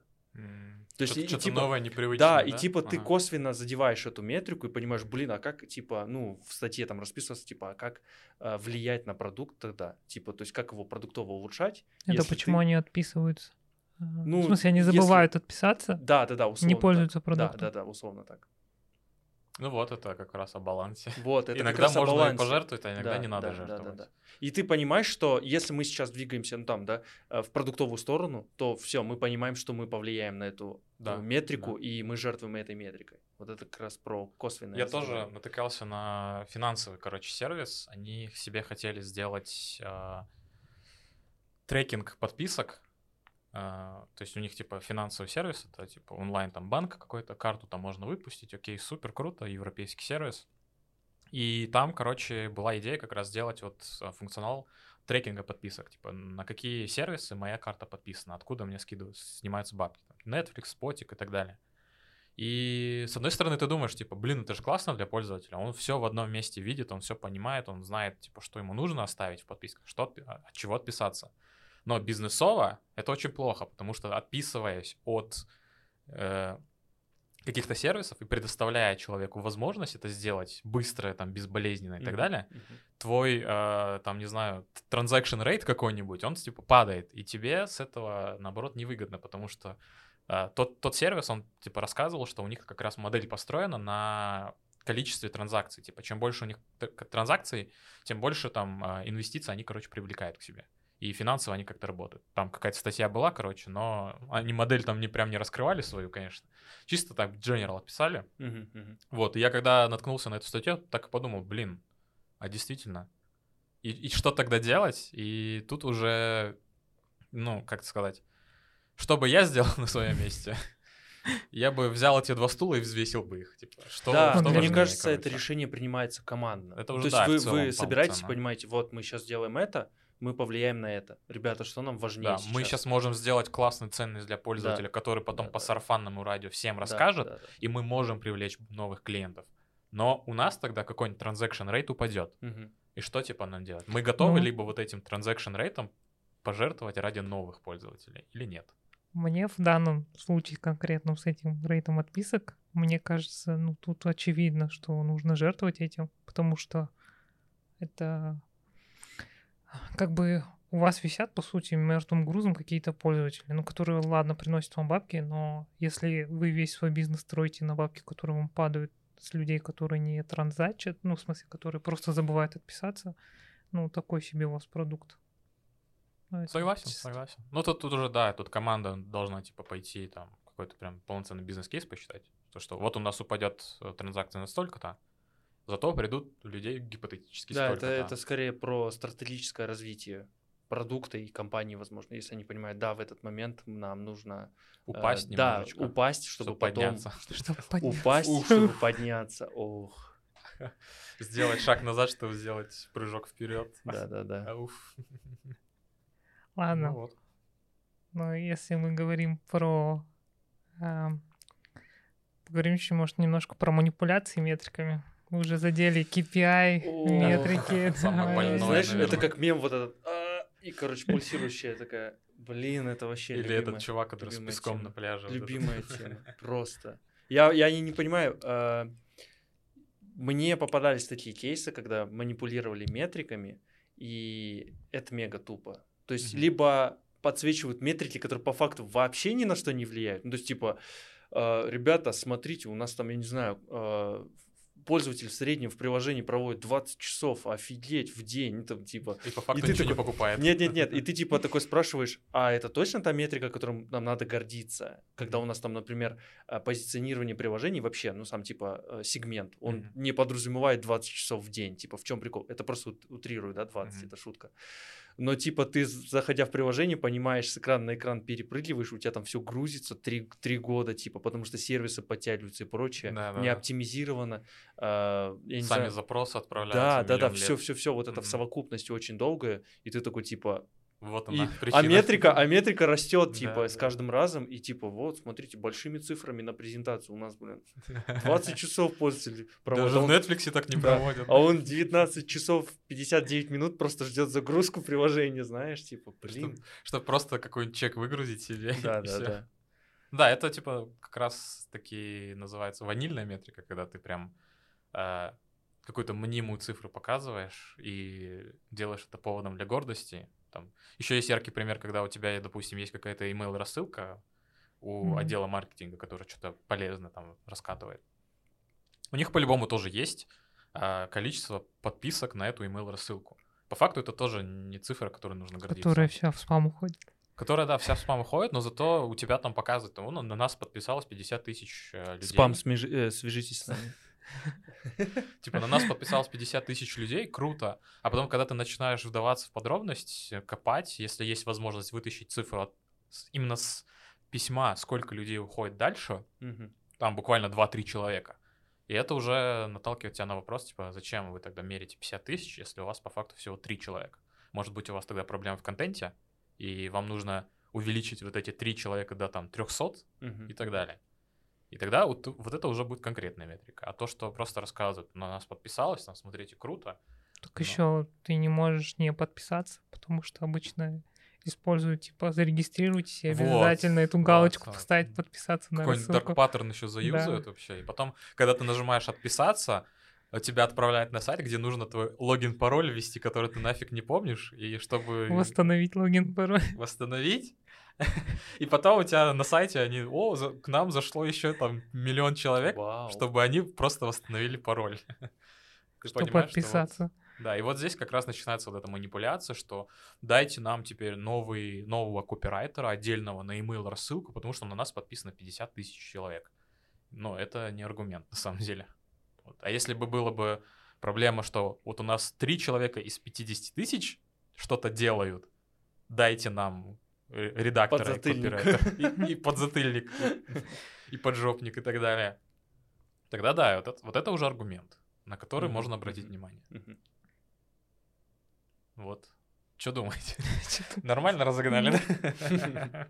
[SPEAKER 1] То есть
[SPEAKER 3] Что-то что-то
[SPEAKER 1] типа-
[SPEAKER 3] новое, непривычное,
[SPEAKER 1] Да, и типа ты
[SPEAKER 3] Ага.
[SPEAKER 1] косвенно задеваешь эту метрику и понимаешь, блин, а как, типа, ну, в статье там расписывается, типа, а как э, влиять на продукт тогда? Типа, то есть как его продуктово улучшать?
[SPEAKER 2] Это почему
[SPEAKER 1] ты-
[SPEAKER 2] они отписываются? А,
[SPEAKER 1] Ну,
[SPEAKER 2] в смысле, они
[SPEAKER 1] если-
[SPEAKER 2] забывают отписаться?
[SPEAKER 1] Да, да, да, условно.
[SPEAKER 2] Не
[SPEAKER 1] так.
[SPEAKER 2] пользуются
[SPEAKER 1] Да,
[SPEAKER 2] продуктом.
[SPEAKER 1] да, да, условно так.
[SPEAKER 3] Ну вот, это как раз о балансе.
[SPEAKER 1] Вот, это как
[SPEAKER 3] иногда можно и
[SPEAKER 1] балансе.
[SPEAKER 3] пожертвовать, а иногда
[SPEAKER 1] Да,
[SPEAKER 3] не надо
[SPEAKER 1] да, да, да,
[SPEAKER 3] жертвовать.
[SPEAKER 1] да. И ты понимаешь, что если мы сейчас двигаемся, ну там, да, э, в продуктовую сторону, то все, мы понимаем, что мы повлияем на эту
[SPEAKER 3] Да,
[SPEAKER 1] э, метрику,
[SPEAKER 3] да.
[SPEAKER 1] и мы жертвуем этой метрикой. Вот это как раз про косвенное.
[SPEAKER 3] Я тоже натыкался на финансовый, короче, сервис. Они себе хотели сделать а, трекинг подписок. А, то есть у них типа финансовый сервис, это типа онлайн там банк какой-то, карту там можно выпустить, окей, супер круто, европейский сервис. И там, короче, была идея как раз сделать вот а, функционал трекинга подписок, типа на какие сервисы моя карта подписана, откуда мне скидывают, снимаются бабки, там, Netflix, Spotify и так далее. И с одной стороны ты думаешь, типа, блин, это же классно для пользователя, он все в одном месте видит, он все понимает, он знает, типа, что ему нужно оставить в подписках, что, от чего отписаться. Но бизнесово это очень плохо, потому что отписываясь от э, каких-то сервисов и предоставляя человеку возможность это сделать быстро, там, безболезненно и так
[SPEAKER 1] Мгм,
[SPEAKER 3] далее,
[SPEAKER 1] мгм.
[SPEAKER 3] твой, э, там, не знаю, transaction rate какой-нибудь, он, типа, падает, и тебе с этого, наоборот, невыгодно, потому что э, тот, тот сервис, он, типа, рассказывал, что у них как раз модель построена на количестве транзакций, типа, чем больше у них транзакций, тем больше там э, инвестиций они, короче, привлекают к себе. И финансово они как-то работают. Там какая-то статья была, короче, но они модель там не прям не раскрывали свою, конечно. Чисто так general описали.
[SPEAKER 1] Мгм, мгм.
[SPEAKER 3] Вот, и я когда наткнулся на эту статью, так и подумал, блин, а действительно, и, и что тогда делать? И тут уже, ну, как сказать, что бы я сделал на своем месте? Я бы взял эти два стула и взвесил бы их. Типа, что,
[SPEAKER 1] да,
[SPEAKER 3] что
[SPEAKER 1] мне кажется, это решение принимается командно.
[SPEAKER 3] Это уже,
[SPEAKER 1] То есть вы, вы собираетесь, понимаете, вот мы сейчас делаем это, мы повлияем на это. Ребята, что нам важнее
[SPEAKER 3] Да, мы сейчас можем сделать классную ценность для пользователя, который потом
[SPEAKER 1] Да,
[SPEAKER 3] по
[SPEAKER 1] да.
[SPEAKER 3] сарафанному радио всем
[SPEAKER 1] Да,
[SPEAKER 3] расскажет,
[SPEAKER 1] да, да.
[SPEAKER 3] и мы можем привлечь новых клиентов. Но у нас тогда какой-нибудь transaction rate упадет.
[SPEAKER 1] Мгм.
[SPEAKER 3] И что типа нам делать? Мы готовы
[SPEAKER 2] Ну.
[SPEAKER 3] либо вот этим transaction рейтом пожертвовать ради новых пользователей или нет?
[SPEAKER 2] Мне в данном случае конкретно с этим рейтом отписок, мне кажется, ну тут очевидно, что нужно жертвовать этим, потому что это как бы у вас висят, по сути, мертвым грузом какие-то пользователи, ну, которые, ладно, приносят вам бабки, но если вы весь свой бизнес строите на бабки, которые вам падают с людей, которые не транзачат, ну, в смысле, которые просто забывают отписаться, ну, такой себе у вас продукт. Ну,
[SPEAKER 3] Согласен,
[SPEAKER 2] чисто-
[SPEAKER 3] согласен. Ну тут, тут уже, да, тут команда должна типа пойти там какой-то прям полноценный бизнес-кейс посчитать. То, что вот у нас упадет э, транзакция на столько-то, зато придут людей гипотетически
[SPEAKER 1] Да, это,
[SPEAKER 3] столько-то.
[SPEAKER 1] это скорее про стратегическое развитие продукта и компании, возможно, если они понимают, да, в этот момент нам нужно э,
[SPEAKER 3] Упасть
[SPEAKER 1] да,
[SPEAKER 3] немножечко,
[SPEAKER 1] упасть, чтобы,
[SPEAKER 3] чтобы
[SPEAKER 1] потом
[SPEAKER 3] подняться.
[SPEAKER 2] Чтобы подняться.
[SPEAKER 1] упасть,
[SPEAKER 3] Ух.
[SPEAKER 1] чтобы подняться. Ох,
[SPEAKER 3] Сделать шаг назад, чтобы сделать прыжок вперед.
[SPEAKER 1] да, да, да.
[SPEAKER 3] Ауф.
[SPEAKER 2] Ладно,
[SPEAKER 3] Ну вот.
[SPEAKER 2] Но если мы говорим про... ам, поговорим еще, может, немножко про манипуляции метриками. Мы уже задели KPI, метрики.
[SPEAKER 1] Знаешь, это как мем вот этот, а, и, короче, пульсирующая такая, блин, это вообще
[SPEAKER 3] Или
[SPEAKER 1] любимая,
[SPEAKER 3] этот чувак, который с песком
[SPEAKER 1] тема.
[SPEAKER 3] на пляже. вот.
[SPEAKER 1] Любимая тема, просто. Я, я не, не понимаю, а, мне попадались такие кейсы, когда манипулировали метриками, и это мега тупо. То есть,
[SPEAKER 3] Мгм.
[SPEAKER 1] либо подсвечивают метрики, которые по факту вообще ни на что не влияют. Ну, то есть, типа, э, ребята, смотрите, у нас там, я не знаю, э, пользователь в среднем в приложении проводит 20 часов, офигеть, в день, там, типа,
[SPEAKER 3] И по факту
[SPEAKER 1] ты
[SPEAKER 3] ничего не
[SPEAKER 1] такой,
[SPEAKER 3] покупает.
[SPEAKER 1] нет, нет, нет. И ты типа такой спрашиваешь, а это точно та метрика, которым нам надо гордиться? Когда у нас там, например, э, позиционирование приложений вообще, ну сам типа э, сегмент, он
[SPEAKER 3] Мгм.
[SPEAKER 1] не подразумевает 20 часов в день. Типа в чем прикол? Это просто ут- утрирую, да, 20,
[SPEAKER 3] Мгм.
[SPEAKER 1] это шутка. Но типа ты, заходя в приложение, понимаешь, с экрана на экран перепрыгиваешь, у тебя там все грузится 3, три года, типа, потому что сервисы подтягиваются и прочее,
[SPEAKER 3] Да, да,
[SPEAKER 1] не оптимизировано. э,
[SPEAKER 3] Сами
[SPEAKER 1] знаю,
[SPEAKER 3] запросы отправляются.
[SPEAKER 1] да, да, да,
[SPEAKER 3] миллион
[SPEAKER 1] все,
[SPEAKER 3] лет.
[SPEAKER 1] все, все, вот это в совокупности очень долго, и ты такой типа,
[SPEAKER 3] Вот
[SPEAKER 1] и-
[SPEAKER 3] она
[SPEAKER 1] а
[SPEAKER 3] причина.
[SPEAKER 1] метрика, а метрика растет,
[SPEAKER 3] Да,
[SPEAKER 1] типа, с
[SPEAKER 3] да.
[SPEAKER 1] каждым разом, и типа, вот, смотрите, большими цифрами на презентацию у нас, блин, 20 часов пользователь проводит,
[SPEAKER 3] Даже
[SPEAKER 1] а
[SPEAKER 3] в
[SPEAKER 1] он-
[SPEAKER 3] Netflix так не
[SPEAKER 1] Да.
[SPEAKER 3] проводят.
[SPEAKER 1] а он 19 часов 59 минут просто ждет загрузку приложения, знаешь, типа, блин.
[SPEAKER 3] Чтобы просто какой-нибудь чек выгрузить себе. и
[SPEAKER 1] Да, да, да.
[SPEAKER 3] Да, это типа как раз таки называется ванильная метрика, когда ты прям э, какую-то мнимую цифру показываешь и делаешь это поводом для гордости. Там. Еще есть яркий пример, когда у тебя, допустим, есть какая-то email рассылка у
[SPEAKER 2] Мгм.
[SPEAKER 3] отдела маркетинга, который что-то полезно там раскатывает. У них по-любому тоже есть э, количество подписок на эту email рассылку. По факту это тоже не цифра, которой нужно гордиться.
[SPEAKER 2] Которая вся в спам уходит.
[SPEAKER 3] Которая, да, вся в спам уходит, но зато у тебя там показывает, ну, на нас подписалось 50 тысяч э, людей.
[SPEAKER 1] Спам, смежи- э, свяжитесь с нами.
[SPEAKER 3] Типа на нас подписалось 50 тысяч людей, круто. А потом, когда ты начинаешь вдаваться в подробность, э, копать, если есть возможность вытащить цифру от- именно с письма, сколько людей уходит дальше, там буквально 2-3 человека. И это уже наталкивает тебя на вопрос, типа, зачем вы тогда мерите 50 тысяч, если у вас по факту всего 3 человека? Может быть, у вас тогда проблема в контенте, и вам нужно увеличить вот эти 3 человека до там 300
[SPEAKER 1] Мгм.
[SPEAKER 3] и так далее. И тогда вот, вот это уже будет конкретная метрика. А то, что просто рассказывают, на нас подписалось, там, смотрите, круто.
[SPEAKER 2] Так
[SPEAKER 3] Да.
[SPEAKER 2] еще ты не можешь не подписаться, потому что обычно используют, типа, зарегистрируйтесь и
[SPEAKER 3] Вот,
[SPEAKER 2] обязательно эту
[SPEAKER 3] вот,
[SPEAKER 2] галочку
[SPEAKER 3] вот.
[SPEAKER 2] поставить, подписаться на
[SPEAKER 3] Какой-нибудь
[SPEAKER 2] рассылку.
[SPEAKER 3] dark pattern еще заюзают вообще. И потом, когда ты нажимаешь отписаться, тебя отправляют на сайт, где нужно твой логин-пароль ввести, который ты нафиг не помнишь, и чтобы
[SPEAKER 2] Восстановить логин, пароль.
[SPEAKER 3] восстановить. И потом у тебя на сайте они, о, за- к нам зашло еще там миллион человек,
[SPEAKER 1] Вау.
[SPEAKER 3] чтобы они просто восстановили пароль. Ты
[SPEAKER 2] Чтобы
[SPEAKER 3] понимаешь, что вот-
[SPEAKER 2] подписаться.
[SPEAKER 3] Да, и вот здесь как раз начинается вот эта манипуляция, что дайте нам теперь новый, нового копирайтера отдельного на email рассылку, потому что на нас подписано 50 тысяч человек. Но это не аргумент на самом деле. Вот. А если бы было бы проблема, что вот у нас три человека из 50 тысяч что-то делают, дайте нам редактора и
[SPEAKER 1] Подзатыльник.
[SPEAKER 3] и, и подзатыльник, и поджопник и так далее. Тогда да, вот это, вот это уже аргумент, на который
[SPEAKER 1] Мгм,
[SPEAKER 3] можно обратить
[SPEAKER 1] мгм.
[SPEAKER 3] внимание.
[SPEAKER 1] Мгм.
[SPEAKER 3] Вот. Что думаете? Нормально разогнали, да?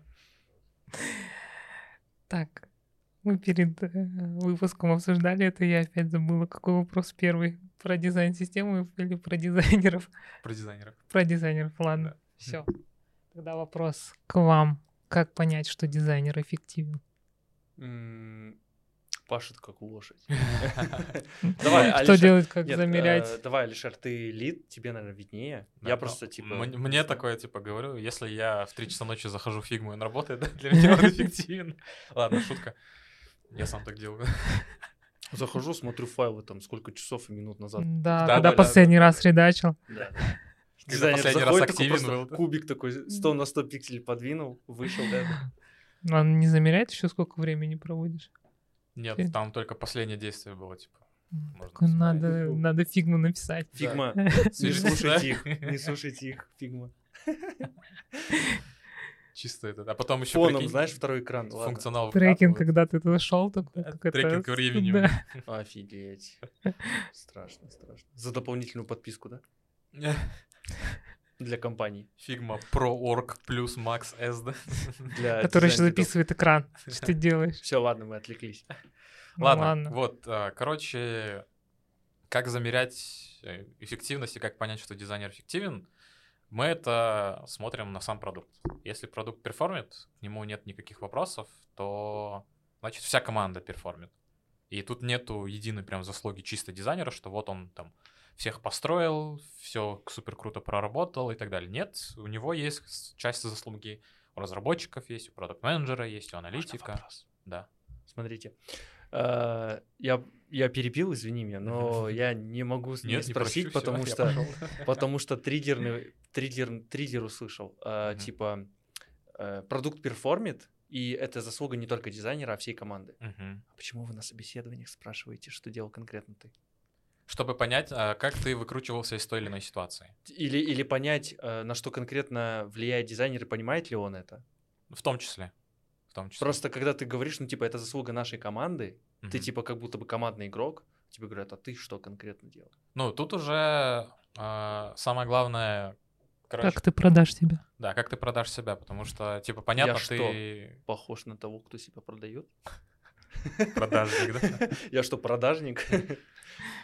[SPEAKER 2] Так, мы перед э, выпуском обсуждали это, я опять забыла, какой вопрос первый. Про дизайн системы или про дизайнеров?
[SPEAKER 3] Про дизайнеров.
[SPEAKER 2] Про дизайнеров, ладно. Все. Тогда вопрос к вам. Как понять, что дизайнер эффективен?
[SPEAKER 1] Пашет как лошадь. Давай,
[SPEAKER 2] Что
[SPEAKER 1] Алишер,
[SPEAKER 2] делать, как
[SPEAKER 1] нет,
[SPEAKER 2] замерять?
[SPEAKER 1] э, Давай, Алишер, ты лид, тебе, наверное, виднее.
[SPEAKER 3] Да,
[SPEAKER 1] Я просто, типа...
[SPEAKER 3] Мне такое, типа, говорю, если я в 3 часа ночи захожу в фигму, и он работает, да, для меня он эффективен. Ладно, шутка. Я сам так делаю.
[SPEAKER 1] Захожу, смотрю файлы, там, сколько часов и минут назад.
[SPEAKER 2] Да,
[SPEAKER 3] Да,
[SPEAKER 2] когда
[SPEAKER 3] да, да,
[SPEAKER 2] последний
[SPEAKER 3] да,
[SPEAKER 2] раз редачил.
[SPEAKER 1] Да. Дизайнер
[SPEAKER 3] последний
[SPEAKER 1] заходит, такой
[SPEAKER 3] активен был,
[SPEAKER 1] кубик такой 100 на 100 пикселей подвинул, вышел, да.
[SPEAKER 2] Он не замеряет еще, сколько времени проводишь?
[SPEAKER 3] Нет, там только последнее действие было, типа.
[SPEAKER 2] Такой надо, надо фигму написать.
[SPEAKER 3] Figma,
[SPEAKER 1] не слушайте их, не слушайте их, Figma.
[SPEAKER 3] Чисто это. А потом еще
[SPEAKER 1] Фоном, знаешь, второй экран. ладно.
[SPEAKER 3] функционал
[SPEAKER 2] Трекинг, когда ты туда шел, как это-
[SPEAKER 3] трекинг времени.
[SPEAKER 2] Да.
[SPEAKER 1] Офигеть. Страшно, страшно. За дополнительную подписку, да? Для компаний.
[SPEAKER 3] Figma Pro Org плюс Max S, да?
[SPEAKER 1] Для
[SPEAKER 2] Который еще записывает экран. Что ты делаешь?
[SPEAKER 1] Все, ладно, мы отвлеклись.
[SPEAKER 2] Ну
[SPEAKER 3] Ладно, вот, а, короче, как замерять э, эффективность и как понять, что дизайнер эффективен, мы это смотрим на сам продукт. Если продукт перформит, к нему нет никаких вопросов, то значит вся команда перформит. И тут нету единой прям заслуги чисто дизайнера, что вот он там всех построил, все супер круто проработал и так далее. Нет, у него есть часть заслуги, у разработчиков есть, у продукт-менеджера есть, у аналитика. Да.
[SPEAKER 1] Смотрите. Э, Я, я перебил, извини меня, но я не могу не
[SPEAKER 3] Нет, не
[SPEAKER 1] спросить,
[SPEAKER 3] прощу, всё,
[SPEAKER 1] потому
[SPEAKER 3] я
[SPEAKER 1] что потому что триггерный триггер триггер услышал, э, типа э, продукт перформит, и это заслуга не только дизайнера, а всей команды. А почему вы на собеседованиях спрашиваете, что делал конкретно ты?
[SPEAKER 3] Чтобы понять, а, как ты выкручивался из той или иной ситуации.
[SPEAKER 1] Или, или понять, на что конкретно влияет дизайнер, и понимает ли он это.
[SPEAKER 3] В том числе. Том числе.
[SPEAKER 1] Просто когда ты говоришь, ну, типа, это заслуга нашей команды, ты,
[SPEAKER 3] Мгм.
[SPEAKER 1] типа, как будто бы командный игрок, тебе говорят, а ты что конкретно делал?
[SPEAKER 3] Ну, тут уже а, самое главное... Короче,
[SPEAKER 2] Как ты продашь себя?
[SPEAKER 3] да, как ты продашь себя, потому что, типа, понятно,
[SPEAKER 1] что?
[SPEAKER 3] ты
[SPEAKER 1] Похож на того, кто себя продает?
[SPEAKER 3] продажник, да?
[SPEAKER 1] Я что, продажник?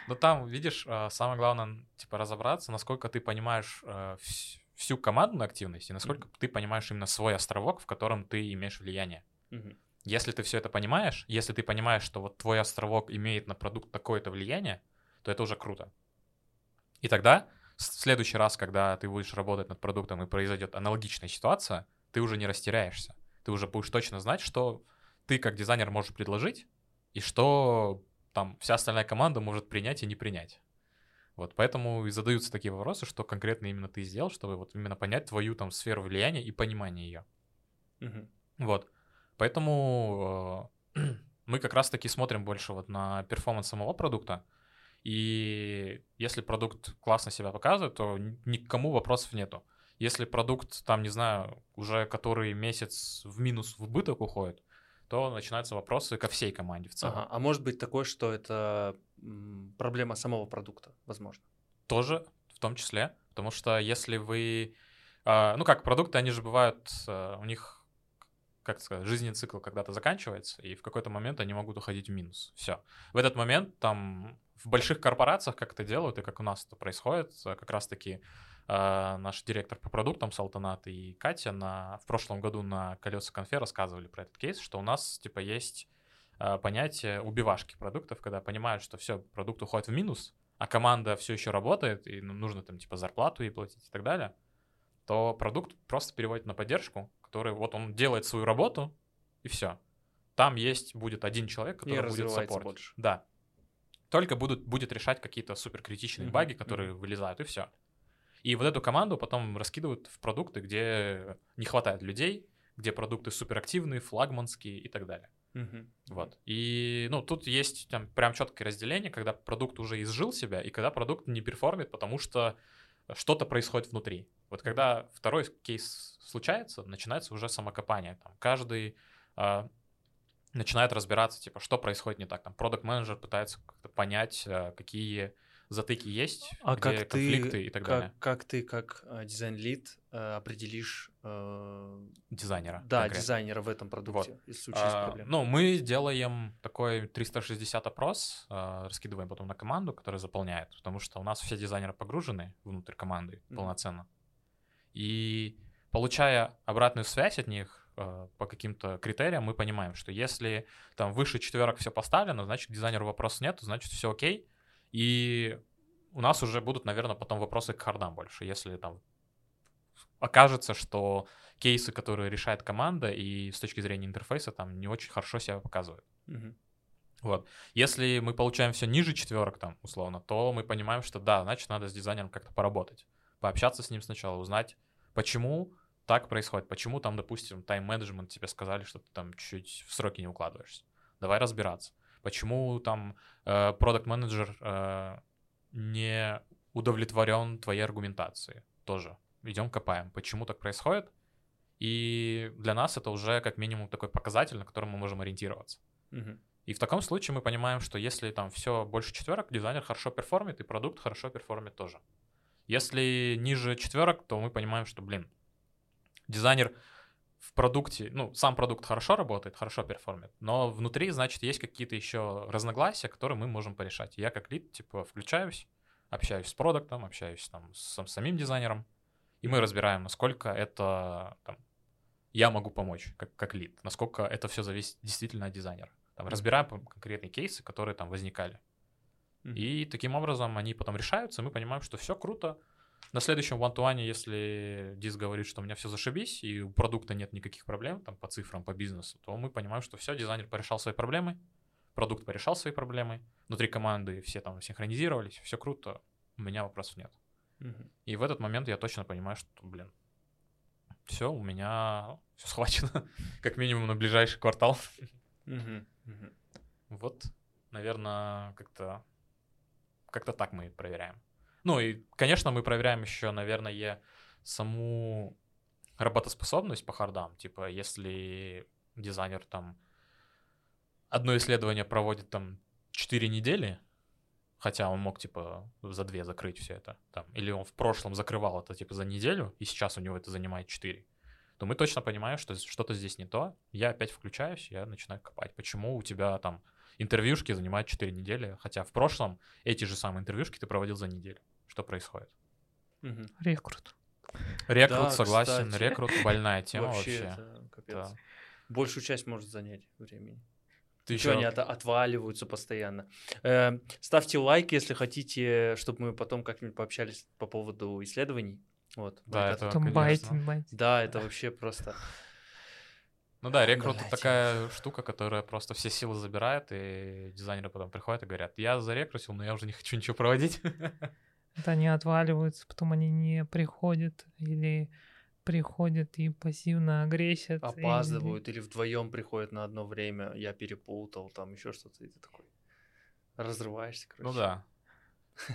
[SPEAKER 3] Но там, видишь, а, самое главное, типа, разобраться, насколько ты понимаешь вс- всю командную активность и насколько ты понимаешь именно свой островок, в котором ты имеешь влияние.
[SPEAKER 1] Мгм.
[SPEAKER 3] Если ты все это понимаешь, если ты понимаешь, что вот твой островок имеет на продукт такое-то влияние, то это уже круто. И тогда в следующий раз, когда ты будешь работать над продуктом и произойдет аналогичная ситуация, ты уже не растеряешься. Ты уже будешь точно знать, что ты как дизайнер можешь предложить и что там вся остальная команда может принять и не принять. Вот, поэтому и задаются такие вопросы, что конкретно именно ты сделал, чтобы вот именно понять твою там сферу влияния и понимание ее.
[SPEAKER 1] Мгм.
[SPEAKER 3] Вот. Поэтому э, мы как раз-таки смотрим больше вот на перформанс самого продукта. И если продукт классно себя показывает, то ни- никому вопросов нету. Если продукт, там, не знаю, уже который месяц в минус в убыток уходит, то начинаются вопросы ко всей команде в целом.
[SPEAKER 1] Ага. А может быть такое, что это проблема самого продукта, возможно?
[SPEAKER 3] Тоже в том числе, потому что если вы... а, ну как, продукты, они же бывают, а, у них, как сказать, жизненный цикл когда-то заканчивается, и в какой-то момент они могут уходить в минус. Все. В этот момент там в больших корпорациях, как это делают, и как у нас это происходит, а, как раз-таки наш директор по продуктам Салтанат и Катя на, в прошлом году на колеса конфе рассказывали про этот кейс, что у нас типа есть понятие убивашки продуктов, когда понимают, что все, продукт уходит в минус, а команда все еще работает, и ну, нужно там типа зарплату ей платить и так далее, то продукт просто переводит на поддержку, который вот он делает свою работу, и все. Там есть, будет один человек, который будет
[SPEAKER 1] развивается
[SPEAKER 3] саппортить.
[SPEAKER 1] больше.
[SPEAKER 3] Да. Только будут, будет решать какие-то суперкритичные
[SPEAKER 1] Мгм,
[SPEAKER 3] баги, которые вылезают, и все. И вот эту команду потом раскидывают в продукты, где не хватает людей, где продукты суперактивные, флагманские и так далее.
[SPEAKER 1] Мгм.
[SPEAKER 3] Вот. И, ну, тут есть там прям четкое разделение, когда продукт уже изжил себя, и когда продукт не перформит, потому что что-то происходит внутри. Вот когда второй кейс случается, начинается уже самокопание. Там каждый а, начинает разбираться, типа, что происходит не так. Там продукт менеджер пытается как-то понять, а, какие затыки есть,
[SPEAKER 1] А
[SPEAKER 3] где
[SPEAKER 1] как
[SPEAKER 3] конфликты
[SPEAKER 1] ты,
[SPEAKER 3] и так
[SPEAKER 1] как,
[SPEAKER 3] далее.
[SPEAKER 1] как ты, как э, дизайн-лид, э, определишь, э,
[SPEAKER 3] Дизайнера.
[SPEAKER 1] да,
[SPEAKER 3] конкретно.
[SPEAKER 1] дизайнера в этом продукте, если случились
[SPEAKER 3] А,
[SPEAKER 1] проблемы?
[SPEAKER 3] Ну, мы делаем такой 360 опрос, а, раскидываем потом на команду, которая заполняет, потому что у нас все дизайнеры погружены внутрь команды
[SPEAKER 1] Мгм.
[SPEAKER 3] полноценно. И получая обратную связь от них а, по каким-то критериям, мы понимаем, что если там выше четверок все поставлено, значит дизайнеру вопрос нет, значит все окей. И у нас уже будут, наверное, потом вопросы к хардам больше, если там окажется, что кейсы, которые решает команда, и с точки зрения интерфейса там не очень хорошо себя показывают.
[SPEAKER 1] Мгм.
[SPEAKER 3] Вот. Если мы получаем все ниже четверок, там, условно, то мы понимаем, что да, значит, надо с дизайнером как-то поработать. Пообщаться с ним сначала, узнать, почему так происходит, почему там, допустим, тайм-менеджмент тебе сказали, что ты там чуть в сроки не укладываешься. Давай разбираться. Почему там продукт-менеджер не удовлетворен твоей аргументацией? Тоже. Идем копаем. Почему так происходит? И для нас это уже как минимум такой показатель, на котором мы можем ориентироваться.
[SPEAKER 1] Мгм.
[SPEAKER 3] И в таком случае мы понимаем, что если там все больше четверок, дизайнер хорошо перформит, и продукт хорошо перформит тоже. Если ниже четверок, то мы понимаем, что, блин, дизайнер в продукте, ну, сам продукт хорошо работает, хорошо перформит, но внутри, значит, есть какие-то еще разногласия, которые мы можем порешать. Я как лид, типа, включаюсь, общаюсь с продуктом, общаюсь там с сам- самим дизайнером, и мы разбираем, насколько это там, я могу помочь как, как лид, насколько это все зависит действительно от дизайнера. Там, разбираем кон- конкретные кейсы, которые там возникали.
[SPEAKER 1] Мгм.
[SPEAKER 3] И таким образом они потом решаются, и мы понимаем, что все круто. На следующем one если Дис говорит, что у меня все зашибись, и у продукта нет никаких проблем там по цифрам, по бизнесу, то мы понимаем, что все, дизайнер порешал свои проблемы, продукт порешал свои проблемы, внутри команды все там синхронизировались, все круто, у меня вопросов нет.
[SPEAKER 1] Мгм.
[SPEAKER 3] И в этот момент я точно понимаю, что, блин, все, у меня все схвачено, как минимум на ближайший квартал.
[SPEAKER 1] Мгм. Мгм.
[SPEAKER 3] Вот, наверное, как-то как-то так мы проверяем. Ну и, конечно, мы проверяем еще, наверное, саму работоспособность по хардам. Типа, если дизайнер там одно исследование проводит там 4 недели, хотя он мог типа за две закрыть все это, там, или он в прошлом закрывал это типа за неделю, и сейчас у него это занимает 4, то мы точно понимаем, что что-то здесь не то. Я опять включаюсь, я начинаю копать. Почему у тебя там интервьюшки занимают 4 недели, хотя в прошлом эти же самые интервьюшки ты проводил за неделю. Что происходит?
[SPEAKER 1] Мгм.
[SPEAKER 2] Рекрут.
[SPEAKER 3] Рекрут,
[SPEAKER 1] Да,
[SPEAKER 3] согласен,
[SPEAKER 1] кстати.
[SPEAKER 3] рекрут больная тема
[SPEAKER 1] Вообще,
[SPEAKER 3] вообще.
[SPEAKER 1] это капец.
[SPEAKER 3] Да.
[SPEAKER 1] Большую часть может занять времени.
[SPEAKER 3] Ты
[SPEAKER 1] Чего
[SPEAKER 3] еще
[SPEAKER 1] они от- отваливаются постоянно. Э, ставьте лайк, если хотите, чтобы мы потом как-нибудь пообщались по поводу исследований. Вот.
[SPEAKER 3] Да, это- конечно.
[SPEAKER 2] байтинг, байтинг.
[SPEAKER 1] Да, это вообще просто.
[SPEAKER 3] Ну да, рекрут это такая штука, которая просто все силы забирает, и дизайнеры потом приходят и говорят, я зарекрутил, но я уже не хочу ничего проводить.
[SPEAKER 2] Это они отваливаются, потом они не приходят или приходят и пассивно агрессят.
[SPEAKER 1] Опаздывают или вдвоем приходят на одно время. Я перепутал, там еще что-то. И ты такой разрываешься, короче.
[SPEAKER 3] Ну да.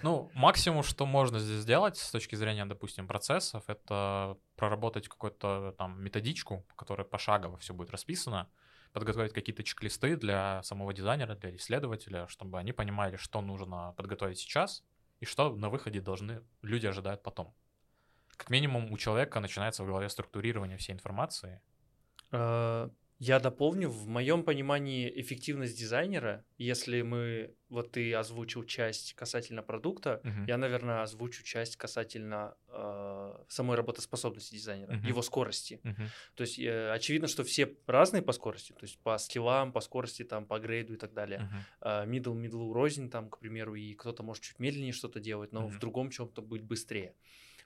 [SPEAKER 3] Ну, максимум, что можно здесь сделать с точки зрения, допустим, процессов, это проработать какую-то там методичку, которая пошагово все будет расписано, подготовить какие-то чек-листы для самого дизайнера, для исследователя, чтобы они понимали, что нужно подготовить сейчас и что на выходе должны люди ожидают потом. Как минимум у человека начинается в голове структурирование всей информации.
[SPEAKER 1] Э, Я дополню, в моем понимании эффективность дизайнера, если мы, вот ты озвучил часть касательно продукта,
[SPEAKER 3] Мгм.
[SPEAKER 1] я, наверное, озвучу часть касательно э, самой работоспособности дизайнера,
[SPEAKER 3] Мгм.
[SPEAKER 1] его скорости.
[SPEAKER 3] Мгм.
[SPEAKER 1] То есть э, очевидно, что все разные по скорости, то есть по скиллам, по скорости, там, по грейду и так далее.
[SPEAKER 3] Мгм.
[SPEAKER 1] Э, Middle, middle рознь, там, к примеру, и кто-то может чуть медленнее что-то делать, но в
[SPEAKER 3] Мгм.
[SPEAKER 1] другом чем-то быть быстрее.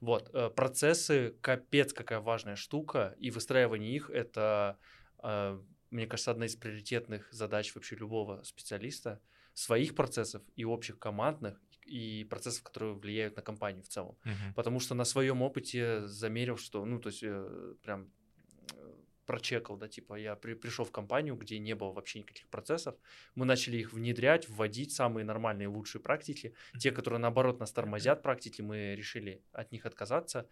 [SPEAKER 1] Вот, э, процессы, капец, какая важная штука, и выстраивание их — это, э, мне кажется, одна из приоритетных задач вообще любого специалиста, своих процессов и общих командных, и процессов, которые влияют на компанию в целом.
[SPEAKER 3] Мгм.
[SPEAKER 1] Потому что на своем опыте замерил, что, ну, то есть, э, прям прочекал, да, типа, я при- пришел в компанию, где не было вообще никаких процессов, мы начали их внедрять, вводить самые нормальные, лучшие практики, те, которые, наоборот, нас тормозят практики, мы решили от них отказаться,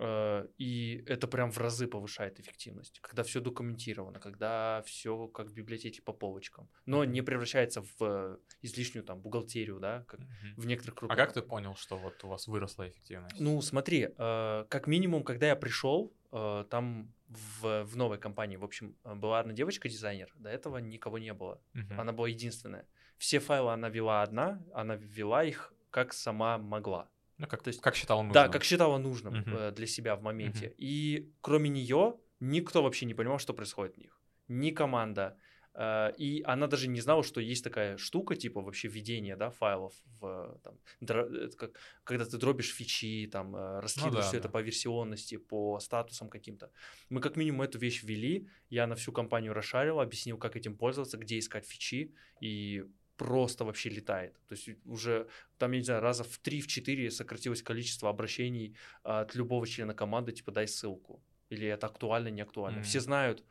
[SPEAKER 1] Э, И это прям в разы повышает эффективность, когда все документировано, когда все как в библиотеке по полочкам, но не превращается в э, излишнюю там бухгалтерию, да, как в некоторых
[SPEAKER 3] А
[SPEAKER 1] кругах.
[SPEAKER 3] как ты понял, что вот у вас выросла эффективность?
[SPEAKER 1] Ну, смотри, э, как минимум, когда я пришел, там в, в новой компании, в общем, э, была одна девочка-дизайнер, до этого никого не было.
[SPEAKER 3] Мгм.
[SPEAKER 1] Она была единственная. Все файлы она вела одна, она вела их как сама могла.
[SPEAKER 3] Ну, как,
[SPEAKER 1] то есть-
[SPEAKER 3] как считал нужным.
[SPEAKER 1] Да, как считала нужным э, для себя в моменте.
[SPEAKER 3] Мгм.
[SPEAKER 1] И кроме нее никто вообще не понимал, что происходит в них. Ни команда. Э, И она даже не знала, что есть такая штука, типа вообще введение да, файлов, в, э, там, дро- это как, когда ты дробишь фичи, там, э, раскидываешь
[SPEAKER 3] Ну да,
[SPEAKER 1] все это
[SPEAKER 3] да.
[SPEAKER 1] по версионности, по статусам каким-то. Мы как минимум эту вещь ввели, я на всю компанию расшарил, объяснил, как этим пользоваться, где искать фичи, и просто вообще летает. То есть уже там, я не знаю, раза в 3-4 сократилось количество обращений от любого члена команды, типа дай ссылку. Или это актуально, не актуально.
[SPEAKER 3] Мгм.
[SPEAKER 1] Все знают,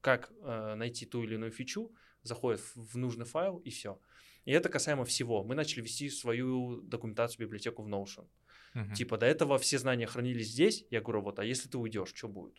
[SPEAKER 1] как э, найти ту или иную фичу, заходят в, нужный файл и все. И это касаемо всего. Мы начали вести свою документацию, библиотеку в Notion.
[SPEAKER 3] Мгм.
[SPEAKER 1] Типа до этого все знания хранились здесь. Я говорю, вот, а если ты уйдешь, что будет?